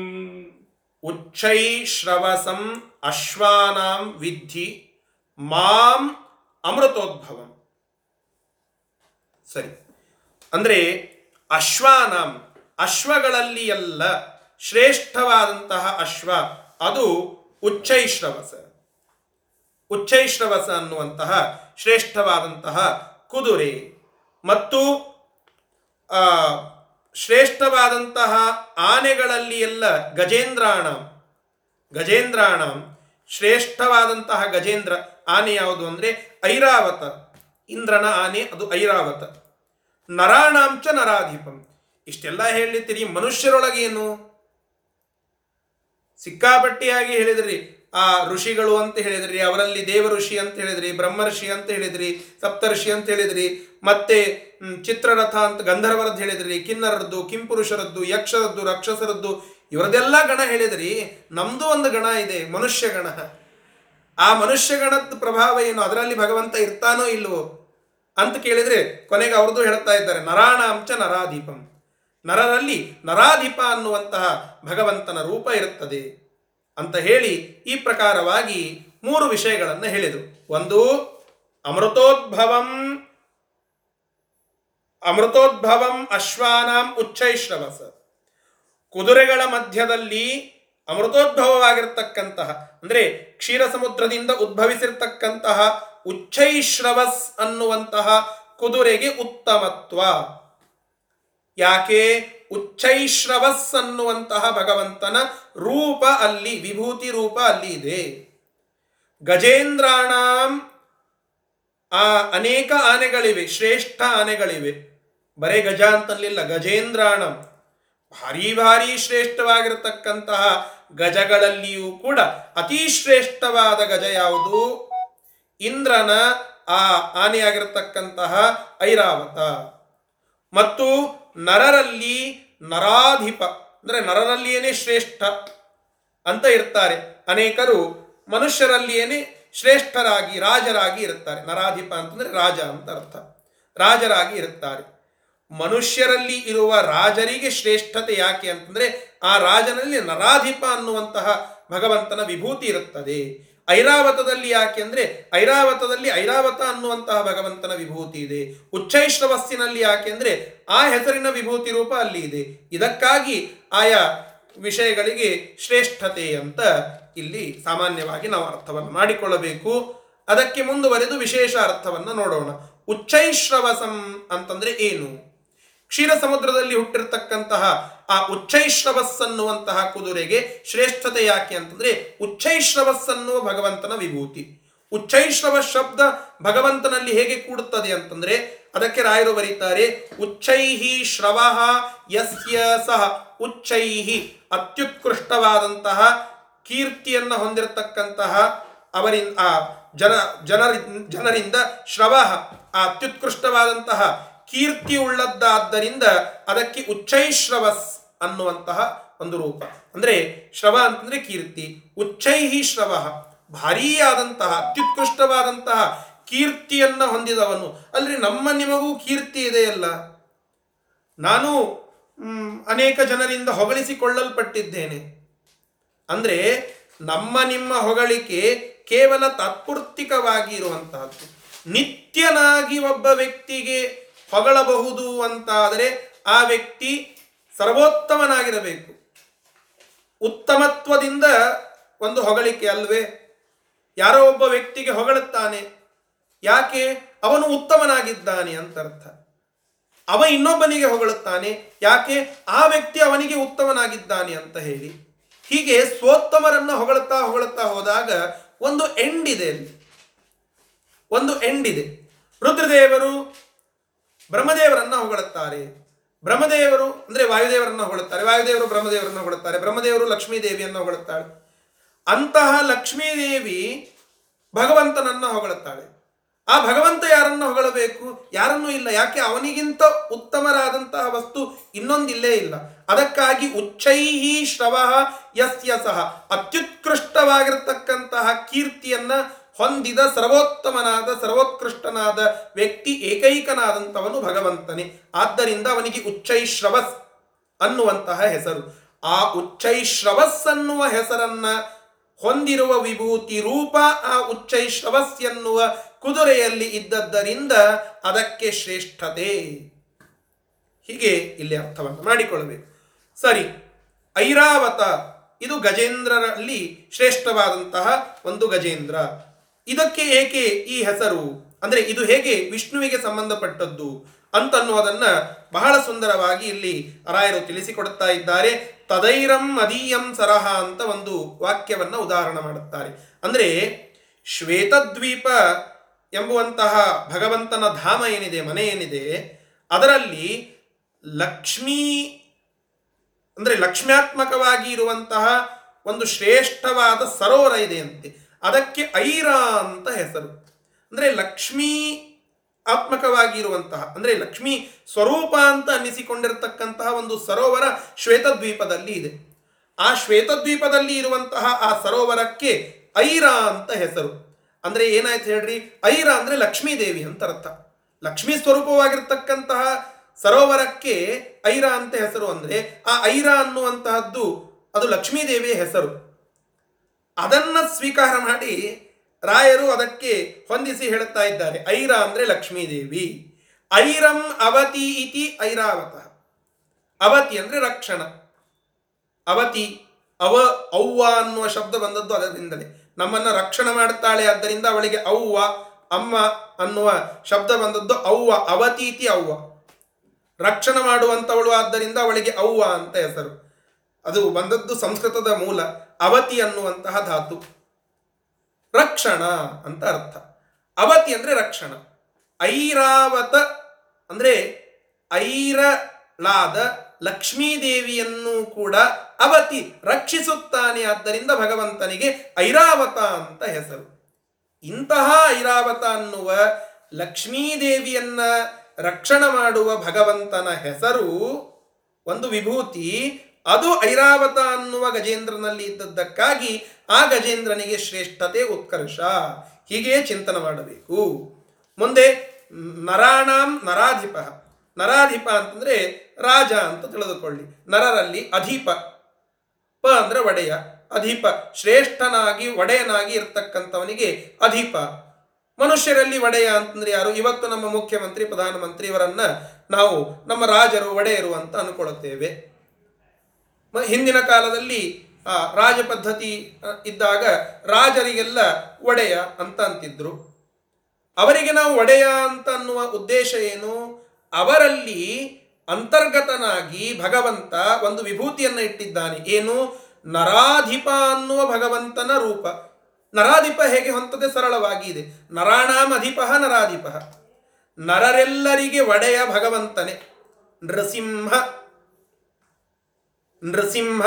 ಉಚ್ಚೈಶ್ರವಸಂ ಅಶ್ವಾನಾಂ ವಿದ್ಧಿ ಮಾಂ ಅಮೃತೋದ್ಭವಂ ಸರಿ ಅಂದ್ರೆ ಅಶ್ವಾನಾಂ ಅಶ್ವಗಳಲ್ಲಿ ಎಲ್ಲ ಶ್ರೇಷ್ಠವಾದಂತಹ ಅಶ್ವ, ಅದು ಉಚ್ಚೈಶ್ರವಸ. ಉಚ್ಚೈಶ್ರವಸ ಅನ್ನುವಂತಹ ಶ್ರೇಷ್ಠವಾದಂತಹ ಕುದುರೆ. ಮತ್ತು ಶ್ರೇಷ್ಠವಾದಂತಹ ಆನೆಗಳಲ್ಲಿ ಎಲ್ಲ ಗಜೇಂದ್ರಾಣ. ಗಜೇಂದ್ರಾಣ, ಶ್ರೇಷ್ಠವಾದಂತಹ ಗಜೇಂದ್ರ ಆನೆ ಯಾವುದು ಅಂದರೆ ಐರಾವತ. ಇಂದ್ರನ ಆನೆ ಅದು ಐರಾವತ. ನರಾಣಾಂಚ ನರಾಧಿಪಂ. ಇಷ್ಟೆಲ್ಲ ಹೇಳಿರ್ತೀರಿ ಮನುಷ್ಯರೊಳಗೇನು? ಸಿಕ್ಕಾಪಟ್ಟಿಯಾಗಿ ಹೇಳಿದ್ರಿ. ಆ ಋಷಿಗಳು ಅಂತ ಹೇಳಿದ್ರಿ, ಅವರಲ್ಲಿ ದೇವ ಋಷಿ ಅಂತ ಹೇಳಿದ್ರಿ, ಬ್ರಹ್ಮರ್ಷಿ ಅಂತ ಹೇಳಿದ್ರಿ, ಸಪ್ತರ್ಷಿ ಅಂತ ಹೇಳಿದ್ರಿ, ಮತ್ತೆ ಚಿತ್ರರಥ ಅಂತ ಗಂಧರ್ವರದ್ದು ಹೇಳಿದ್ರಿ, ಕಿನ್ನರದ್ದು, ಕಿಂಪುರುಷರದ್ದು, ಯಕ್ಷರದ್ದು, ರಾಕ್ಷಸರದ್ದು, ಇವರದೆಲ್ಲ ಗಣ ಹೇಳಿದ್ರಿ. ನಮ್ದು ಒಂದು ಗಣ ಇದೆ, ಮನುಷ್ಯ ಗಣ. ಆ ಮನುಷ್ಯ ಗಣದ ಪ್ರಭಾವ ಏನು? ಅದರಲ್ಲಿ ಭಗವಂತ ಇರ್ತಾನೋ ಇಲ್ವೋ? ಅಂತ ಕೇಳಿದ್ರೆ ಕೊನೆಗೆ ಅವ್ರದ್ದು ಹೇಳ್ತಾ ಇದ್ದಾರೆ, ನರಾಣಾಂಚ ನರಾಧಿಪಂ. ನರರಲ್ಲಿ ನರಾಧಿಪ ಅನ್ನುವಂತಹ ಭಗವಂತನ ರೂಪ ಇರುತ್ತದೆ ಅಂತ ಹೇಳಿ ಈ ಪ್ರಕಾರವಾಗಿ ಮೂರು ವಿಷಯಗಳನ್ನು ಹೇಳಿದರು. ಒಂದು, ಅಮೃತೋದ್ಭವಂ ಅಮೃತೋದ್ಭವಂ ಅಶ್ವಾನಾಂ ಉಚ್ಚೈಶ್ರವಸ. ಕುದುರೆಗಳ ಮಧ್ಯದಲ್ಲಿ ಅಮೃತೋದ್ಭವವಾಗಿರ್ತಕ್ಕಂತಹ, ಅಂದರೆ ಕ್ಷೀರ ಸಮುದ್ರದಿಂದ ಉದ್ಭವಿಸಿರ್ತಕ್ಕಂತಹ ಉಚ್ಚೈಶ್ರವಸ್ ಅನ್ನುವಂತಹ ಕುದುರೆಗೆ ಉತ್ತಮತ್ವ. ಯಾಕೆ? ಉಚ್ಚೈಶ್ರವಸ್ ಅನ್ನುವಂತಹ ಭಗವಂತನ ರೂಪ ಅಲ್ಲಿ, ವಿಭೂತಿ ರೂಪ ಅಲ್ಲಿ ಇದೆ. ಗಜೇಂದ್ರಾಣಾಂ ಆ ಅನೇಕ ಆನೆಗಳಿವೆ, ಶ್ರೇಷ್ಠ ಆನೆಗಳಿವೆ. ಬರೇ ಗಜ ಅಂತಲಿಲ್ಲ ಗಜೇಂದ್ರಾಣಂ. ಭಾರಿ ಭಾರಿ ಶ್ರೇಷ್ಠವಾಗಿರತಕ್ಕಂತಹ ಗಜಗಳಲ್ಲಿಯೂ ಕೂಡ ಅತಿ ಶ್ರೇಷ್ಠವಾದ ಗಜ ಯಾವುದು? ಇಂದ್ರನ ಆ ಆನೆಯಾಗಿರತಕ್ಕಂತಹ ಐರಾವತ. ಮತ್ತು ನರರಲ್ಲಿ ನರಾಧಿಪ, ಅಂದರೆ ನರರಲ್ಲಿಯೇ ಶ್ರೇಷ್ಠ ಅಂತ ಇರ್ತಾರೆ. ಅನೇಕರು ಮನುಷ್ಯರಲ್ಲಿಯೇ ಶ್ರೇಷ್ಠರಾಗಿ, ರಾಜರಾಗಿ ಇರುತ್ತಾರೆ. ನರಾಧಿಪ ಅಂತಂದರೆ ರಾಜ ಅಂತ ಅರ್ಥ. ರಾಜರಾಗಿ ಇರುತ್ತಾರೆ. ಮನುಷ್ಯರಲ್ಲಿ ಇರುವ ರಾಜರಿಗೆ ಶ್ರೇಷ್ಠತೆ ಯಾಕೆ ಅಂತಂದರೆ ಆ ರಾಜನಲ್ಲಿ ನರಾಧಿಪ ಅನ್ನುವಂತಹ ಭಗವಂತನ ವಿಭೂತಿ ಇರುತ್ತದೆ. ಐರಾವತದಲ್ಲಿ ಯಾಕೆಂದ್ರೆ ಐರಾವತದಲ್ಲಿ ಐರಾವತ ಅನ್ನುವಂತಹ ಭಗವಂತನ ವಿಭೂತಿ ಇದೆ. ಉಚ್ಚೈಶ್ರವಸ್ಸಿನಲ್ಲಿ ಯಾಕೆಂದ್ರೆ ಆ ಹೆಸರಿನ ವಿಭೂತಿ ರೂಪ ಅಲ್ಲಿ ಇದೆ. ಇದಕ್ಕಾಗಿ ಆಯಾ ವಿಷಯಗಳಿಗೆ ಶ್ರೇಷ್ಠತೆ ಅಂತ ಇಲ್ಲಿ ಸಾಮಾನ್ಯವಾಗಿ ನಾವು ಅರ್ಥವನ್ನು ಮಾಡಿಕೊಳ್ಳಬೇಕು. ಅದಕ್ಕೆ ಮುಂದುವರೆದು ವಿಶೇಷ ಅರ್ಥವನ್ನು ನೋಡೋಣ. ಉಚ್ಚೈಶ್ರವಸಂ ಅಂತಂದ್ರೆ ಏನು? ಕ್ಷೀರ ಸಮುದ್ರದಲ್ಲಿ ಹುಟ್ಟಿರ್ತಕ್ಕಂತಹ ಆ ಉಚ್ಚೈಶ್ರವಸ್ ಅನ್ನುವಂತಹ ಕುದುರೆಗೆ ಶ್ರೇಷ್ಠತೆ ಯಾಕೆ ಅಂತಂದ್ರೆ ಉಚ್ಚೈಶ್ರವಸ್ ಅನ್ನುವ ಭಗವಂತನ ವಿಭೂತಿ. ಉಚ್ಚೈಶ್ರವ ಶಬ್ದ ಭಗವಂತನಲ್ಲಿ ಹೇಗೆ ಕೂಡುತ್ತದೆ ಅಂತಂದ್ರೆ ಅದಕ್ಕೆ ರಾಯರು ಬರೀತಾರೆ, ಉಚ್ಚೈಹಿ ಶ್ರವ ಯಸ್ಯ ಸಹ ಉಚ್ಚೈಹಿ. ಅತ್ಯುತ್ಕೃಷ್ಟವಾದಂತಹ ಕೀರ್ತಿಯನ್ನು ಹೊಂದಿರತಕ್ಕಂತಹ ಅವರಿಂದ ಆ ಜನ ಜನರಿ ಜನರಿಂದ ಶ್ರವ, ಆ ಅತ್ಯುತ್ಕೃಷ್ಟವಾದಂತಹ ಕೀರ್ತಿ ಉಳ್ಳದ್ದಾದ್ದರಿಂದ ಅದಕ್ಕೆ ಉಚ್ಚೈಶ್ರವಸ್ ಅನ್ನುವಂತಹ ಒಂದು ರೂಪ. ಅಂದ್ರೆ ಶ್ರವ ಅಂತಂದ್ರೆ ಕೀರ್ತಿ. ಉಚ್ಚೈಹಿ ಶ್ರವ, ಭಾರೀಯಾದಂತಹ, ಅತ್ಯುತ್ಕೃಷ್ಟವಾದಂತಹ ಕೀರ್ತಿಯನ್ನ ಹೊಂದಿದವನು. ಅಲ್ಲಿ ನಮ್ಮ ನಿಮಗೂ ಕೀರ್ತಿ ಇದೆಯಲ್ಲ ನಾನು ಅನೇಕ ಜನರಿಂದ ಹೊಗಳಿಸಿಕೊಳ್ಳಲ್ಪಟ್ಟಿದ್ದೇನೆ. ಅಂದ್ರೆ ನಮ್ಮ ನಿಮ್ಮ ಹೊಗಳಿಕೆ ಕೇವಲ ತಾತ್ಪೂರ್ತಿಕವಾಗಿ ಇರುವಂತಹದ್ದು ನಿತ್ಯನಾಗಿ ಒಬ್ಬ ವ್ಯಕ್ತಿಗೆ ಹೊಗಳಬಹುದು ಅಂತಾದರೆ ಆ ವ್ಯಕ್ತಿ ಸರ್ವೋತ್ತಮನಾಗಿರಬೇಕು. ಉತ್ತಮತ್ವದಿಂದ ಒಂದು ಹೊಗಳಿಕೆ ಅಲ್ವೇ? ಯಾರೋ ಒಬ್ಬ ವ್ಯಕ್ತಿಗೆ ಹೊಗಳುತ್ತಾನೆ. ಯಾಕೆ? ಅವನು ಉತ್ತಮನಾಗಿದ್ದಾನೆ ಅಂತ ಅರ್ಥ ಅವ ಇನ್ನೊಬ್ಬನಿಗೆ ಹೊಗಳುತ್ತಾನೆ. ಯಾಕೆ? ಆ ವ್ಯಕ್ತಿ ಅವನಿಗೆ ಉತ್ತಮನಾಗಿದ್ದಾನೆ ಅಂತ ಹೇಳಿ. ಹೀಗೆ ಸ್ವೋತ್ತಮರನ್ನು ಹೊಗಳುತ್ತಾ ಹೊಗಳುತ್ತಾ ಹೋದಾಗ ಒಂದು ಎಂಡ್ ಇದೆ ಅಲ್ಲಿ. ಒಂದು ಎಂಡ್ ಇದೆ. ರುದ್ರದೇವರು ಬ್ರಹ್ಮದೇವರನ್ನ ಹೊಗಳುತ್ತಾರೆ. ಬ್ರಹ್ಮದೇವರು ಅಂದ್ರೆ ವಾಯುದೇವರನ್ನ ಹೊಗಳುತ್ತಾರೆ, ವಾಯುದೇವರು ಬ್ರಹ್ಮದೇವರನ್ನ ಹೊಗಳುತ್ತಾರೆ, ಬ್ರಹ್ಮದೇವರು ಲಕ್ಷ್ಮೀ ದೇವಿಯನ್ನ ಹೊಗಳುತ್ತಾಳೆ. ಅಂತಹ ಲಕ್ಷ್ಮೀದೇವಿ ಭಗವಂತನನ್ನ ಹೊಗಳುತ್ತಾಳೆ. ಆ ಭಗವಂತ ಯಾರನ್ನು ಹೊಗಳಬೇಕು? ಯಾರನ್ನೂ ಇಲ್ಲ, ಯಾಕೆ ಅವನಿಗಿಂತ ಉತ್ತಮರಾದಂತಹ ವಸ್ತು ಇನ್ನೊಂದಿಲ್ಲೇ ಇಲ್ಲ. ಅದಕ್ಕಾಗಿ ಉಚ್ಚೈಹಿ ಶ್ರವ ಯಸ್ಯ ಸಹ ಅತ್ಯುತ್ಕೃಷ್ಟವಾಗಿರ್ತಕ್ಕಂತಹ ಕೀರ್ತಿಯನ್ನ ಹೊಂದಿದ ಸರ್ವೋತ್ತಮನಾದ, ಸರ್ವೋತ್ಕೃಷ್ಟನಾದ ವ್ಯಕ್ತಿ ಏಕೈಕನಾದಂಥವನು ಭಗವಂತನೇ. ಆದ್ದರಿಂದ ಅವನಿಗೆ ಉಚ್ಚೈಶ್ರವಸ್ ಅನ್ನುವಂತಹ ಹೆಸರು. ಆ ಉಚ್ಚೈಶ್ರವಸ್ ಅನ್ನುವ ಹೆಸರನ್ನ ಹೊಂದಿರುವ ವಿಭೂತಿ ರೂಪ ಆ ಉಚ್ಚೈಶ್ರವಸ್ ಎನ್ನುವ ಕುದುರೆಯಲ್ಲಿ ಇದ್ದದ್ದರಿಂದ ಅದಕ್ಕೆ ಶ್ರೇಷ್ಠತೆ. ಹೀಗೆ ಇಲ್ಲಿ ಅರ್ಥವನ್ನು ಮಾಡಿಕೊಳ್ಳಬೇಕು. ಸರಿ, ಐರಾವತ. ಇದು ಗಜೇಂದ್ರರಲ್ಲಿ ಶ್ರೇಷ್ಠವಾದಂತಹ ಒಂದು ಗಜೇಂದ್ರ. ಇದಕ್ಕೆ ಏಕೆ ಈ ಹೆಸರು? ಅಂದ್ರೆ ಇದು ಹೇಗೆ ವಿಷ್ಣುವಿಗೆ ಸಂಬಂಧಪಟ್ಟದ್ದು ಅಂತನ್ನುವುದನ್ನ ಬಹಳ ಸುಂದರವಾಗಿ ಇಲ್ಲಿ ರಾಯರು ತಿಳಿಸಿಕೊಡುತ್ತಾ ಇದ್ದಾರೆ. ತದೈರಂ ಅದೀಯಂ ಸರಹ ಅಂತ ಒಂದು ವಾಕ್ಯವನ್ನ ಉದಾಹರಣೆ ಮಾಡುತ್ತಾರೆ. ಅಂದ್ರೆ ಶ್ವೇತದ್ವೀಪ ಎಂಬುವಂತಹ ಭಗವಂತನ ಧಾಮ ಏನಿದೆ, ಮನೆ ಏನಿದೆ, ಅದರಲ್ಲಿ ಲಕ್ಷ್ಮೀ, ಅಂದ್ರೆ ಲಕ್ಷ್ಮ್ಯಾತ್ಮಕವಾಗಿ ಇರುವಂತಹ ಒಂದು ಶ್ರೇಷ್ಠವಾದ ಸರೋವರ ಇದೆಯಂತೆ ಅದಕ್ಕೆ ಐರ ಅಂತ ಹೆಸರು. ಅಂದರೆ ಲಕ್ಷ್ಮೀ ಆತ್ಮಕವಾಗಿ ಇರುವಂತಹ ಅಂದ್ರೆ ಲಕ್ಷ್ಮೀ ಸ್ವರೂಪ ಅಂತ ಅನ್ನಿಸಿಕೊಂಡಿರತಕ್ಕಂತಹ ಒಂದು ಸರೋವರ ಶ್ವೇತದ್ವೀಪದಲ್ಲಿ ಇದೆ. ಆ ಶ್ವೇತದ್ವೀಪದಲ್ಲಿ ಇರುವಂತಹ ಆ ಸರೋವರಕ್ಕೆ ಐರ ಅಂತ ಹೆಸರು. ಅಂದರೆ ಏನಾಯ್ತು ಹೇಳ್ರಿ? ಐರ ಅಂದರೆ ಲಕ್ಷ್ಮೀ ದೇವಿ ಅಂತ ಅರ್ಥ. ಲಕ್ಷ್ಮೀ ಸ್ವರೂಪವಾಗಿರ್ತಕ್ಕಂತಹ ಸರೋವರಕ್ಕೆ ಐರ ಅಂತ ಹೆಸರು ಅಂದರೆ ಆ ಐರ ಅನ್ನುವಂತಹದ್ದು ಅದು ಲಕ್ಷ್ಮೀ ದೇವಿಯ ಹೆಸರು. ಅದನ್ನ ಸ್ವೀಕಾರ ಮಾಡಿ ರಾಯರು ಅದಕ್ಕೆ ಹೊಂದಿಸಿ ಹೇಳುತ್ತಾ ಇದ್ದಾರೆ. ಐರ ಅಂದ್ರೆ ಲಕ್ಷ್ಮೀದೇವಿ. ಐರಂ ಅವತಿ ಇತಿ ಐರಾವತ. ಅವತಿ ಅಂದ್ರೆ ರಕ್ಷಣ. ಅವತಿ ಅವ ಅವ್ವ ಅನ್ನುವ ಶಬ್ದ ಬಂದದ್ದು ಅದರಿಂದಲೇ. ನಮ್ಮನ್ನ ರಕ್ಷಣೆ ಮಾಡುತ್ತಾಳೆ ಆದ್ದರಿಂದ ಅವಳಿಗೆ ಅವ್ವ, ಅಮ್ಮ ಅನ್ನುವ ಶಬ್ದ ಬಂದದ್ದು ಅವ್ವ ಅವತೀತಿ ಅವ್ವ. ರಕ್ಷಣೆ ಮಾಡುವಂತವಳು ಆದ್ದರಿಂದ ಅವಳಿಗೆ ಅವ್ವ ಅಂತ ಹೆಸರು. ಅದು ಬಂದದ್ದು ಸಂಸ್ಕೃತದ ಮೂಲ. ಅವತಿ ಅನ್ನುವಂತಹ ಧಾತು. ರಕ್ಷಣ ಅಂತ ಅರ್ಥ. ಅವತಿ ಅಂದರೆ ರಕ್ಷಣ. ಐರಾವತ ಅಂದರೆ ಐರಳಾದ ಲಕ್ಷ್ಮೀದೇವಿಯನ್ನು ಕೂಡ ಅವತಿ ರಕ್ಷಿಸುತ್ತಾನೆ. ಆದ್ದರಿಂದ ಭಗವಂತನಿಗೆ ಐರಾವತ ಅಂತ ಹೆಸರು. ಇಂತಹ ಐರಾವತ ಅನ್ನುವ ಲಕ್ಷ್ಮೀದೇವಿಯನ್ನ ರಕ್ಷಣೆ ಮಾಡುವ ಭಗವಂತನ ಹೆಸರು ಒಂದು ವಿಭೂತಿ ಅದು ಐರಾವತ ಅನ್ನುವ ಗಜೇಂದ್ರನಲ್ಲಿ ಇದ್ದದ್ದಕ್ಕಾಗಿ ಆ ಗಜೇಂದ್ರನಿಗೆ ಶ್ರೇಷ್ಠತೆ ಉತ್ಕರ್ಷ. ಹೀಗೆ ಚಿಂತನೆ ಮಾಡಬೇಕು. ಮುಂದೆ ನರಾಣಾಂ ನರಾಧಿಪ. ನರಾಧಿಪ ಅಂತಂದ್ರೆ ರಾಜ ಅಂತ ತಿಳಿದುಕೊಳ್ಳಿ. ನರರಲ್ಲಿ ಅಧೀಪ. ಪ ಅಂದ್ರೆ ಒಡೆಯ. ಅಧೀಪ ಶ್ರೇಷ್ಠನಾಗಿ, ಒಡೆಯನಾಗಿ ಇರ್ತಕ್ಕಂಥವನಿಗೆ ಅಧೀಪ. ಮನುಷ್ಯರಲ್ಲಿ ಒಡೆಯ ಅಂತಂದ್ರೆ ಯಾರು? ಇವತ್ತು ನಮ್ಮ ಮುಖ್ಯಮಂತ್ರಿ, ಪ್ರಧಾನಮಂತ್ರಿ ಇವರನ್ನ ನಾವು ನಮ್ಮ ರಾಜರು, ಒಡೆಯರು ಅಂತ ಅನ್ಕೊಳ್ಳುತ್ತೇವೆ. ಹಿಂದಿನ ಕಾಲದಲ್ಲಿ ರಾಜ ಪದ್ಧತಿ ಇದ್ದಾಗ ರಾಜರಿಗೆಲ್ಲ ಒಡೆಯ ಅಂತ ಅಂತಿದ್ರು. ಅವರಿಗೆ ನಾವು ಒಡೆಯ ಅಂತ ಅನ್ನುವ ಉದ್ದೇಶ ಏನು? ಅವರಲ್ಲಿ ಅಂತರ್ಗತನಾಗಿ ಭಗವಂತ ಒಂದು ವಿಭೂತಿಯನ್ನ ಇಟ್ಟಿದ್ದಾನೆ. ಏನು? ನರಾಧಿಪ ಅನ್ನುವ ಭಗವಂತನ ರೂಪ. ನರಾಧಿಪ ಹೇಗೆ ಹೊಂತದೆ? ಸರಳವಾಗಿ ಇದೆ. ನರಾಣಾಮಧಿಪ ನರಾಧಿಪ. ನರರೆಲ್ಲರಿಗೆ ಒಡೆಯ ಭಗವಂತನೇ. ನೃಸಿಂಹ. ನೃಸಿಂಹ.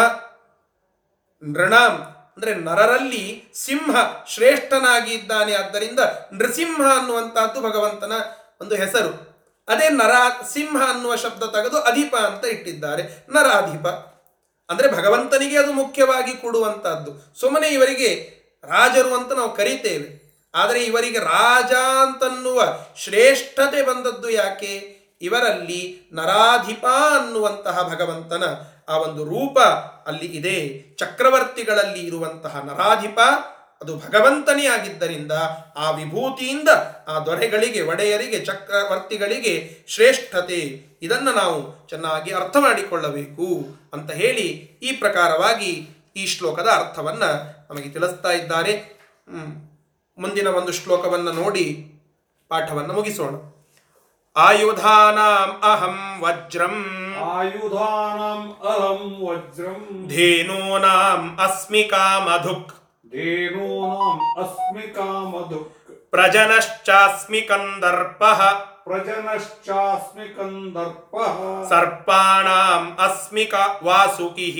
ನೃಣಾಂ ಅಂದ್ರೆ ನರರಲ್ಲಿ ಸಿಂಹ ಶ್ರೇಷ್ಠನಾಗಿ ಇದ್ದಾನೆ. ಆದ್ದರಿಂದ ನೃಸಿಂಹ ಅನ್ನುವಂತಹದ್ದು ಭಗವಂತನ ಒಂದು ಹೆಸರು. ಅದೇ ನರ, ಸಿಂಹ ಅನ್ನುವ ಶಬ್ದ ತೆಗೆದು ಅಧಿಪ ಅಂತ ಇಟ್ಟಿದ್ದಾರೆ. ನರಾಧಿಪ. ಅಂದ್ರೆ ಭಗವಂತನಿಗೆ ಅದು ಮುಖ್ಯವಾಗಿ ಕೊಡುವಂತಹದ್ದು. ಸುಮ್ಮನೆ ಇವರಿಗೆ ರಾಜರು ಅಂತ ನಾವು ಕರಿತೇವೆ. ಆದರೆ ಇವರಿಗೆ ರಾಜ ಅಂತನ್ನುವ ಶ್ರೇಷ್ಠತೆ ಬಂದದ್ದು ಯಾಕೆ? ಇವರಲ್ಲಿ ನರಾಧಿಪ ಅನ್ನುವಂತಹ ಭಗವಂತನ ಆ ಒಂದು ರೂಪ ಅಲ್ಲಿ ಇದೆ. ಚಕ್ರವರ್ತಿಗಳಲ್ಲಿ ಇರುವಂತಹ ನರಾಧಿಪ, ಅದು ಭಗವಂತನೇ ಆಗಿದ್ದರಿಂದ ಆ ವಿಭೂತಿಯಿಂದ ಆ ದೊರೆಗಳಿಗೆ, ಒಡೆಯರಿಗೆ, ಚಕ್ರವರ್ತಿಗಳಿಗೆ ಶ್ರೇಷ್ಠತೆ. ಇದನ್ನು ನಾವು ಚೆನ್ನಾಗಿ ಅರ್ಥ ಮಾಡಿಕೊಳ್ಳಬೇಕು ಅಂತ ಹೇಳಿ ಈ ಪ್ರಕಾರವಾಗಿ ಈ ಶ್ಲೋಕದ ಅರ್ಥವನ್ನು ನಮಗೆ ತಿಳಿಸ್ತಾ ಇದ್ದಾರೆ. ಮುಂದಿನ ಒಂದು ಶ್ಲೋಕವನ್ನು ನೋಡಿ ಪಾಠವನ್ನು ಮುಗಿಸೋಣ. ಆಯುಧಾನಾಂ ಅಹಂ ವಜ್ರಂ ಆಯುಧಾನಾಂ ಅಹಂ ವಜ್ರಂ ಧೇನೂನಾಂ ಅಸ್ಮಿ ಕಾಮಧುಕ್ ಧೇನೂನಾಂ ಅಸ್ಮಿ ಕಾಮಧುಕ್ ಪ್ರಜನಶ್ಚಾಸ್ಮಿ ಕಂದರ್ಪಃ ಪ್ರಜನಶ್ಚಾಸ್ಮಿ ಕಂದರ್ಪಃ ಸರ್ಪಾಣಾಂ ಅಸ್ಮಿ ಕ ವಾಸುಕಿಃ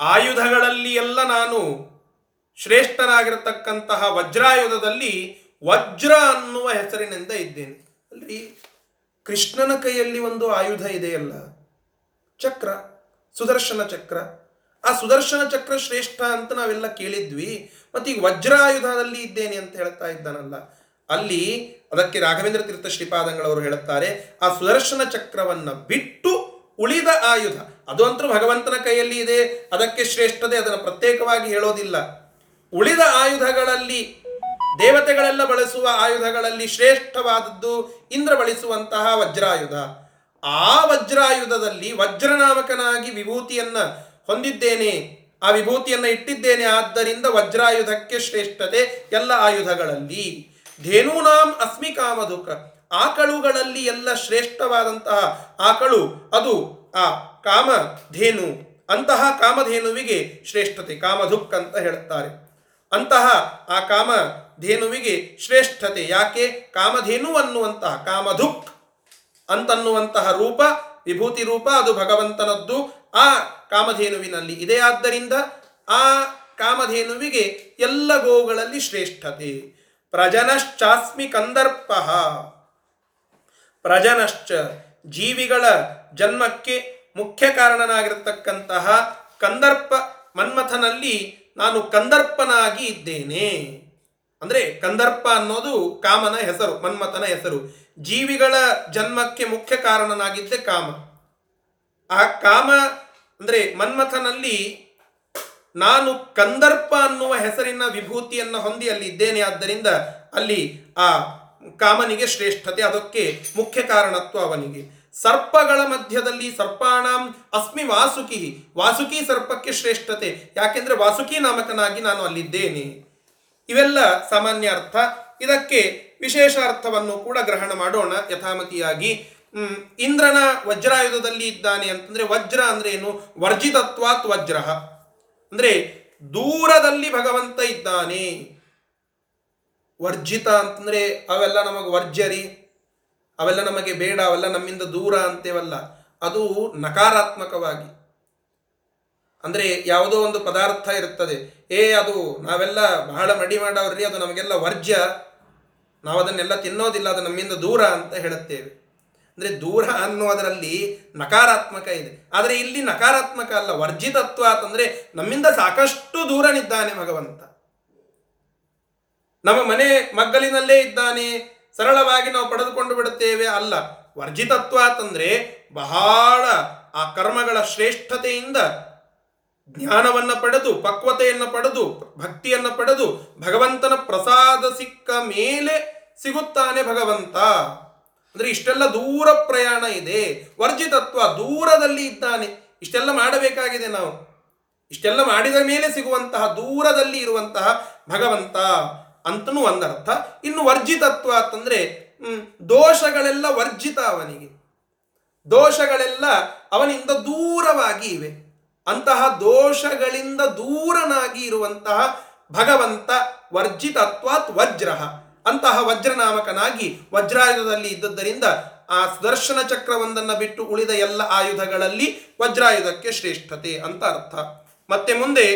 ಆಯುಧಗಳಲ್ಲಿ ಎಲ್ಲ ನಾನು ಶ್ರೇಷ್ಠನಾಗಿರತಕ್ಕಂತಹ ವಜ್ರಾಯುಧದಲ್ಲಿ ವಜ್ರ ಅನ್ನುವ ಹೆಸರಿನಿಂದ ಇದ್ದೇನೆ. ಅಲ್ರಿ, ಕೃಷ್ಣನ ಕೈಯಲ್ಲಿ ಒಂದು ಆಯುಧ ಇದೆಯಲ್ಲ, ಚಕ್ರ, ಸುದರ್ಶನ ಚಕ್ರ. ಆ ಸುದರ್ಶನ ಚಕ್ರ ಶ್ರೇಷ್ಠ ಅಂತ ನಾವೆಲ್ಲ ಕೇಳಿದ್ವಿ, ಮತ್ತೆ ಈಗ ವಜ್ರಾಯುಧದಲ್ಲಿ ಇದ್ದೇನೆ ಅಂತ ಹೇಳ್ತಾ ಇದ್ದಾನಲ್ಲ. ಅಲ್ಲಿ ಅದಕ್ಕೆ ರಾಘವೇಂದ್ರ ತೀರ್ಥ ಶ್ರೀಪಾದಂಗಳವರು ಹೇಳುತ್ತಾರೆ, ಆ ಸುದರ್ಶನ ಚಕ್ರವನ್ನ ಬಿಟ್ಟು ಉಳಿದ ಆಯುಧ, ಅದು ಅಂತೂ ಭಗವಂತನ ಕೈಯಲ್ಲಿ ಇದೆ, ಅದಕ್ಕೆ ಶ್ರೇಷ್ಠತೆ ಅದನ್ನು ಪ್ರತ್ಯೇಕವಾಗಿ ಹೇಳೋದಿಲ್ಲ. ಉಳಿದ ಆಯುಧಗಳಲ್ಲಿ ದೇವತೆಗಳೆಲ್ಲ ಬಳಸುವ ಆಯುಧಗಳಲ್ಲಿ ಶ್ರೇಷ್ಠವಾದದ್ದು ಇಂದ್ರ ಬಳಸುವಂತಹ ವಜ್ರಾಯುಧ. ಆ ವಜ್ರಾಯುಧದಲ್ಲಿ ವಜ್ರನಾಮಕನಾಗಿ ವಿಭೂತಿಯನ್ನ ಹೊಂದಿದ್ದೇನೆ. ಆ ವಿಭೂತಿಯನ್ನ ಇಟ್ಟಿದ್ದೇನೆ. ಆದ್ದರಿಂದ ವಜ್ರಾಯುಧಕ್ಕೆ ಶ್ರೇಷ್ಠತೆ ಎಲ್ಲ ಆಯುಧಗಳಲ್ಲಿ. ಧೇನೂನಾಂ ಅಸ್ಮಿ ಕಾಮಧುಕ. ಆಕಳುಗಳಲ್ಲಿ ಎಲ್ಲ ಶ್ರೇಷ್ಠವಾದಂತಹ ಆಕಳು ಅದು ಆ ಕಾಮಧೇನು. ಅಂತಹ ಕಾಮಧೇನುವಿಗೆ ಶ್ರೇಷ್ಠತೆ, ಕಾಮಧುಕ್ ಅಂತ ಹೇಳುತ್ತಾರೆ ಅಂತಹ ಆ ಕಾಮಧೇನುವಿಗೆ ಶ್ರೇಷ್ಠತೆ ಯಾಕೆ? ಕಾಮಧೇನು ಅನ್ನುವಂತಹ ಕಾಮಧುಕ್ ಅಂತನ್ನುವಂತಹ ರೂಪ, ವಿಭೂತಿ ರೂಪ ಅದು ಭಗವಂತನದ್ದು ಆ ಕಾಮಧೇನುವಿನಲ್ಲಿ ಇದೆ. ಆದ್ದರಿಂದ ಆ ಕಾಮಧೇನುವಿಗೆ ಎಲ್ಲ ಗೋಗಳಲ್ಲಿ ಶ್ರೇಷ್ಠತೆ. ಪ್ರಜನಶ್ಚಾಸ್ಮಿ ಕಂದರ್ಪ. ಪ್ರಜನಶ್ಚ ಜೀವಿಗಳ ಜನ್ಮಕ್ಕೆ ಮುಖ್ಯ ಕಾರಣನಾಗಿರತಕ್ಕಂತಹ ಕಂದರ್ಪ ಮನ್ಮಥನಲ್ಲಿ ನಾನು ಕಂದರ್ಪನಾಗಿ ಇದ್ದೇನೆ. ಅಂದರೆ ಕಂದರ್ಪ ಅನ್ನೋದು ಕಾಮನ ಹೆಸರು, ಮನ್ಮಥನ ಹೆಸರು. ಜೀವಿಗಳ ಜನ್ಮಕ್ಕೆ ಮುಖ್ಯ ಕಾರಣನಾಗಿದ್ದೆ ಕಾಮ. ಆ ಕಾಮ ಅಂದರೆ ಮನ್ಮಥನಲ್ಲಿ ನಾನು ಕಂದರ್ಪ ಅನ್ನುವ ಹೆಸರಿನ ವಿಭೂತಿಯನ್ನು ಹೊಂದಿ ಅಲ್ಲಿ ಇದ್ದೇನೆ. ಆದ್ದರಿಂದ ಅಲ್ಲಿ ಆ ಕಾಮನಿಗೆ ಶ್ರೇಷ್ಠತೆ, ಅದಕ್ಕೆ ಮುಖ್ಯ ಕಾರಣತ್ವ ಅವನಿಗೆ. ಸರ್ಪಗಳ ಮಧ್ಯದಲ್ಲಿ ಸರ್ಪಾಣಾಂ ಅಸ್ಮಿ ವಾಸುಕಿ. ವಾಸುಕಿ ಸರ್ಪಕ್ಕೆ ಶ್ರೇಷ್ಠತೆ. ಯಾಕೆಂದ್ರೆ ವಾಸುಕಿ ನಾಮಕನಾಗಿ ನಾನು ಅಲ್ಲಿದ್ದೇನೆ. ಇವೆಲ್ಲ ಸಾಮಾನ್ಯ ಅರ್ಥ. ಇದಕ್ಕೆ ವಿಶೇಷ ಅರ್ಥವನ್ನು ಕೂಡ ಗ್ರಹಣ ಮಾಡೋಣ. ಯಥಾಮತಿಯಾಗಿ ಇಂದ್ರನ ವಜ್ರಾಯುಧದಲ್ಲಿ ಇದ್ದಾನೆ ಅಂತಂದ್ರೆ ವಜ್ರ ಅಂದ್ರೆ ಏನು? ವರ್ಜಿತತ್ವಾತ್ ವಜ್ರ. ಅಂದ್ರೆ ದೂರದಲ್ಲಿ ಭಗವಂತ ಇದ್ದಾನೆ. ವರ್ಜಿತ ಅಂತಂದ್ರೆ ಅವೆಲ್ಲ ನಮಗೆ ವರ್ಜರಿ ಅವೆಲ್ಲ ನಮಗೆ ಬೇಡ, ಅವೆಲ್ಲ ನಮ್ಮಿಂದ ದೂರ ಅಂತೇವಲ್ಲ, ಅದು ನಕಾರಾತ್ಮಕವಾಗಿ. ಅಂದ್ರೆ ಯಾವುದೋ ಒಂದು ಪದಾರ್ಥ ಇರುತ್ತದೆ. ಏ, ಅದು ನಾವೆಲ್ಲ ಬಹಳ ಮಡಿ ಮಾಡವ್ರಿ, ಅದು ನಮಗೆಲ್ಲ ವರ್ಜ್ಯ. ನಾವು ಅದನ್ನೆಲ್ಲ ತಿನ್ನೋದಿಲ್ಲ, ಅದು ನಮ್ಮಿಂದ ದೂರ ಅಂತ ಹೇಳುತ್ತೇವೆ. ಅಂದ್ರೆ ದೂರ ಅನ್ನುವುದರಲ್ಲಿ ನಕಾರಾತ್ಮಕ ಇದೆ. ಆದರೆ ಇಲ್ಲಿ ನಕಾರಾತ್ಮಕ ಅಲ್ಲ, ವರ್ಜಿತತ್ವ ಅಂತಂದ್ರೆ ನಮ್ಮಿಂದ ಸಾಕಷ್ಟು ದೂರನಿದ್ದಾನೆ ಭಗವಂತ. ನಮ್ಮ ಮನೆ ಮಗ್ಗಲಿನಲ್ಲೇ ಇದ್ದಾನೆ ಸರಳವಾಗಿ ನಾವು ಪಡೆದುಕೊಂಡು ಬಿಡುತ್ತೇವೆ ಅಲ್ಲ. ವರ್ಜಿತತ್ವ ಅಂತಂದ್ರೆ ಬಹಳ ಆ ಕರ್ಮಗಳ ಶ್ರೇಷ್ಠತೆಯಿಂದ ಜ್ಞಾನವನ್ನ ಪಡೆದು, ಪಕ್ವತೆಯನ್ನು ಪಡೆದು, ಭಕ್ತಿಯನ್ನ ಪಡೆದು ಭಗವಂತನ ಪ್ರಸಾದ ಸಿಕ್ಕ ಮೇಲೆ ಸಿಗುತ್ತಾನೆ ಭಗವಂತ. ಅಂದ್ರೆ ಇಷ್ಟೆಲ್ಲ ದೂರ ಪ್ರಯಾಣ ಇದೆ. ವರ್ಜಿತತ್ವ ದೂರದಲ್ಲಿ ಇದ್ದಾನೆ. ಇಷ್ಟೆಲ್ಲ ಮಾಡಬೇಕಾಗಿದೆ ನಾವು. ಇಷ್ಟೆಲ್ಲ ಮಾಡಿದ ಮೇಲೆ ಸಿಗುವಂತಹ, ದೂರದಲ್ಲಿ ಇರುವಂತಹ ಭಗವಂತ. ಅಂತನೂ ಒಂದರ್ಥ. ಇನ್ನು ವರ್ಜಿತತ್ವ ಅಂತಂದ್ರೆ ದೋಷಗಳೆಲ್ಲ ವರ್ಜಿತ ಅವನಿಗೆ. ದೋಷಗಳೆಲ್ಲ ಅವನಿಂದ ದೂರವಾಗಿ ಇವೆ. ಅಂತಹ ದೋಷಗಳಿಂದ ದೂರನಾಗಿ ಇರುವಂತಹ ಭಗವಂತ ವರ್ಜಿತತ್ವಾತ್ ವಜ್ರ. ಅಂತಹ ವಜ್ರನಾಮಕನಾಗಿ ವಜ್ರಾಯುಧದಲ್ಲಿ ಇದ್ದದ್ದರಿಂದ ಆ ಸುದರ್ಶನ ಚಕ್ರವೊಂದನ್ನು ಬಿಟ್ಟು ಉಳಿದ ಎಲ್ಲ ಆಯುಧಗಳಲ್ಲಿ ವಜ್ರಾಯುಧಕ್ಕೆ ಶ್ರೇಷ್ಠತೆ ಅಂತ ಅರ್ಥ. ಮತ್ತೆ ಮುಂದೆ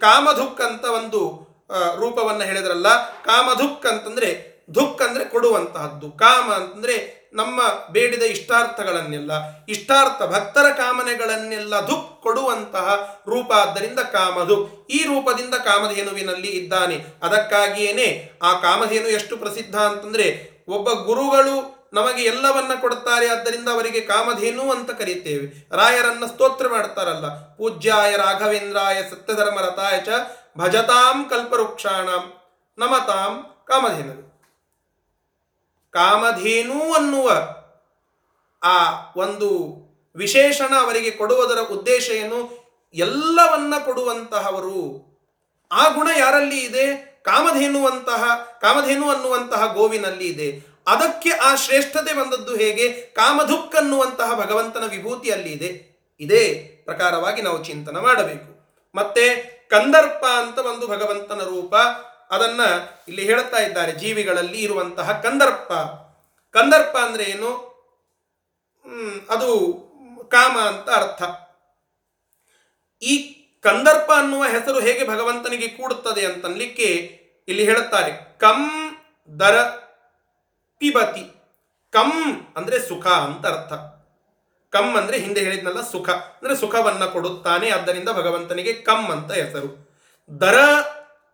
ಕಾಮಧುಕ್ ಅಂತ ಒಂದು ರೂಪವನ್ನ ಹೇಳಿದ್ರಲ್ಲ, ಕಾಮಧುಕ್ ಅಂತಂದ್ರೆ ಧುಕ್ ಅಂದ್ರೆ ಕೊಡುವಂತಹದ್ದು. ಕಾಮ ಅಂತಂದ್ರೆ ನಮ್ಮ ಬೇಡಿದ ಇಷ್ಟಾರ್ಥಗಳನ್ನೆಲ್ಲ, ಇಷ್ಟಾರ್ಥ ಭಕ್ತರ ಕಾಮನೆಗಳನ್ನೆಲ್ಲ ಧುಕ್ ಕೊಡುವಂತಹ ರೂಪ ಆದ್ದರಿಂದ ಕಾಮಧುಕ್. ಈ ರೂಪದಿಂದ ಕಾಮಧೇನುವಿನಲ್ಲಿ ಇದ್ದಾನೆ. ಅದಕ್ಕಾಗಿಯೇನೆ ಆ ಕಾಮಧೇನು ಎಷ್ಟು ಪ್ರಸಿದ್ಧ ಅಂತಂದ್ರೆ, ಒಬ್ಬ ಗುರುಗಳು ನಮಗೆ ಎಲ್ಲವನ್ನ ಕೊಡುತ್ತಾರೆ ಆದ್ದರಿಂದ ಅವರಿಗೆ ಕಾಮಧೇನು ಅಂತ ಕರೀತೇವೆ ರಾಯರನ್ನ ಸ್ತೋತ್ರ ಮಾಡ್ತಾರಲ್ಲ, ಪೂಜ್ಯಾಯ ರಾಘವೇಂದ್ರಾಯ ಸತ್ಯಧರ್ಮ ರಥಾಯ ಚ ಭಜತಾಂ ಕಲ್ಪವೃಕ್ಷಾಣಂ ನಮತಾಂ ಕಾಮಧೇನು. ಕಾಮಧೇನು ಅನ್ನುವ ಆ ಒಂದು ವಿಶೇಷಣ ಅವರಿಗೆ ಕೊಡುವುದರ ಉದ್ದೇಶ ಏನು? ಎಲ್ಲವನ್ನ ಕೊಡುವಂತಹವರು, ಆ ಗುಣ ಯಾರಲ್ಲಿ ಇದೆ? ಕಾಮಧೇನುವಂತಹ, ಕಾಮಧೇನು ಅನ್ನುವಂತಹ ಗೋವಿನಲ್ಲಿ ಇದೆ. ಅದಕ್ಕೆ ಆ ಶ್ರೇಷ್ಠತೆ ಬಂದದ್ದು ಹೇಗೆ? ಕಾಮಧುಕ್ ಅನ್ನುವಂತಹ ಭಗವಂತನ ವಿಭೂತಿ ಅಲ್ಲಿ ಇದೆ. ಇದೇ ಪ್ರಕಾರವಾಗಿ ನಾವು ಚಿಂತನ ಮಾಡಬೇಕು. ಮತ್ತೆ ಕಂದರ್ಪ ಅಂತ ಒಂದು ಭಗವಂತನ ರೂಪ. ಅದನ್ನ ಇಲ್ಲಿ ಹೇಳ್ತಾ ಇದ್ದಾರೆ, ಜೀವಿಗಳಲ್ಲಿ ಇರುವಂತಹ ಕಂದರ್ಪ. ಕಂದರ್ಪ ಅಂದ್ರೆ ಏನು? ಅದು ಕಾಮ ಅಂತ ಅರ್ಥ. ಈ ಕಂದರ್ಪ ಅನ್ನುವ ಹೆಸರು ಹೇಗೆ ಭಗವಂತನಿಗೆ ಕೂಡುತ್ತದೆ ಅಂತನ್ಲಿಕ್ಕೆ ಇಲ್ಲಿ ಹೇಳುತ್ತಾರೆ. ಕಂ ದರ ಪಿಬತಿ. ಕಂ ಅಂದ್ರೆ ಸುಖ ಅಂತ ಅರ್ಥ. ಕಂ ಅಂದ್ರೆ ಹಿಂದೆ ಹೇಳಿದ್ನಲ್ಲ ಸುಖ. ಅಂದ್ರೆ ಸುಖವನ್ನ ಕೊಡುತ್ತಾನೆ ಆದ್ದರಿಂದ ಭಗವಂತನಿಗೆ ಕಂ ಅಂತ ಹೆಸರು. ದರ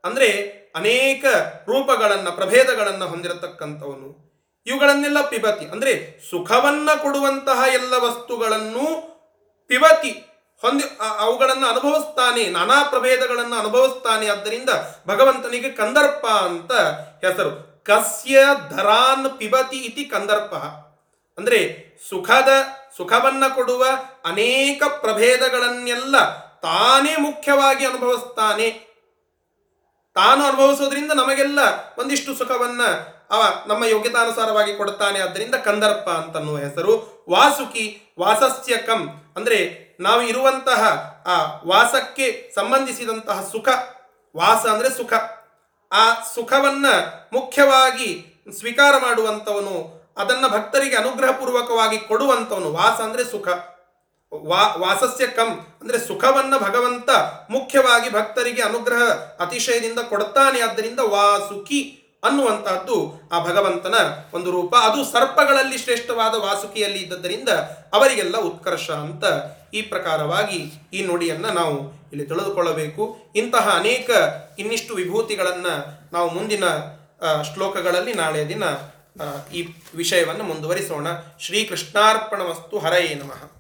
ಅಂದ್ರೆ ಅನೇಕ ರೂಪಗಳನ್ನ, ಪ್ರಭೇದಗಳನ್ನ ಹೊಂದಿರತಕ್ಕಂಥವನು. ಇವುಗಳನ್ನೆಲ್ಲ ಪಿಬತಿ. ಅಂದ್ರೆ ಸುಖವನ್ನ ಕೊಡುವಂತಹ ಎಲ್ಲ ವಸ್ತುಗಳನ್ನು ಪಿಬತಿ. ಹೊಂದಿ ಅವುಗಳನ್ನು ಅನುಭವಿಸ್ತಾನೆ, ನಾನಾ ಪ್ರಭೇದಗಳನ್ನು ಅನುಭವಿಸ್ತಾನೆ. ಆದ್ದರಿಂದ ಭಗವಂತನಿಗೆ ಕಂದರ್ಪ ಅಂತ ಹೆಸರು. ಕಸ್ಯ ಧರಾನ್ ಪಿಬತಿ ಇತಿ ಕಂದರ್ಪ. ಅಂದ್ರೆ ಸುಖದ, ಸುಖವನ್ನ ಕೊಡುವ ಅನೇಕ ಪ್ರಭೇದಗಳನ್ನೆಲ್ಲ ತಾನೇ ಮುಖ್ಯವಾಗಿ ಅನುಭವಿಸ್ತಾನೆ. ತಾನು ಅನುಭವಿಸೋದ್ರಿಂದ ನಮಗೆಲ್ಲ ಒಂದಿಷ್ಟು ಸುಖವನ್ನ ಅವ ನಮ್ಮ ಯೋಗ್ಯತಾನುಸಾರವಾಗಿ ಕೊಡುತ್ತಾನೆ ಆದ್ದರಿಂದ ಕಂದರ್ಪ ಅಂತನ್ನುವ ಹೆಸರು. ವಾಸುಕಿ ವಾಸಸ್ಯ ಕಂ ಅಂದ್ರೆ ನಾವು ಇರುವಂತಹ ಆ ವಾಸಕ್ಕೆ ಸಂಬಂಧಿಸಿದಂತಹ ಸುಖ. ವಾಸ ಅಂದ್ರೆ ಸುಖ. ಆ ಸುಖವನ್ನ ಮುಖ್ಯವಾಗಿ ಸ್ವೀಕಾರ ಮಾಡುವಂಥವನು, ಅದನ್ನ ಭಕ್ತರಿಗೆ ಅನುಗ್ರಹಪೂರ್ವಕವಾಗಿ ಕೊಡುವಂಥವನು. ವಾಸ ಅಂದ್ರೆ ಸುಖ. ವಾ, ವಾಸಸ್ಯ ಕಂ ಅಂದ್ರೆ ಸುಖವನ್ನ ಭಗವಂತ ಮುಖ್ಯವಾಗಿ ಭಕ್ತರಿಗೆ ಅನುಗ್ರಹ ಅತಿಶಯದಿಂದ ಕೊಡ್ತಾನೆ. ಆದ್ದರಿಂದ ವಾಸುಕಿ ಅನ್ನುವಂತಹದ್ದು ಆ ಭಗವಂತನ ಒಂದು ರೂಪ. ಅದು ಸರ್ಪಗಳಲ್ಲಿ ಶ್ರೇಷ್ಠವಾದ ವಾಸುಕಿಯಲ್ಲಿ ಇದ್ದದ್ದರಿಂದ ಅವರಿಗೆಲ್ಲ ಉತ್ಕರ್ಷ ಅಂತ ಈ ಪ್ರಕಾರವಾಗಿ ಈ ನೋಡಿಯನ್ನ ನಾವು ಇಲ್ಲಿ ತಿಳಿದುಕೊಳ್ಳಬೇಕು. ಇಂತಹ ಅನೇಕ ಇನ್ನಿಷ್ಟು ವಿಭೂತಿಗಳನ್ನು ನಾವು ಮುಂದಿನ ಶ್ಲೋಕಗಳಲ್ಲಿ ನಾಳೆ ದಿನ ಈ ವಿಷಯವನ್ನು ಮುಂದುವರಿಸೋಣ. ಶ್ರೀಕೃಷ್ಣಾರ್ಪಣ ವಸ್ತು ಹರಯೇ ನಮಃ.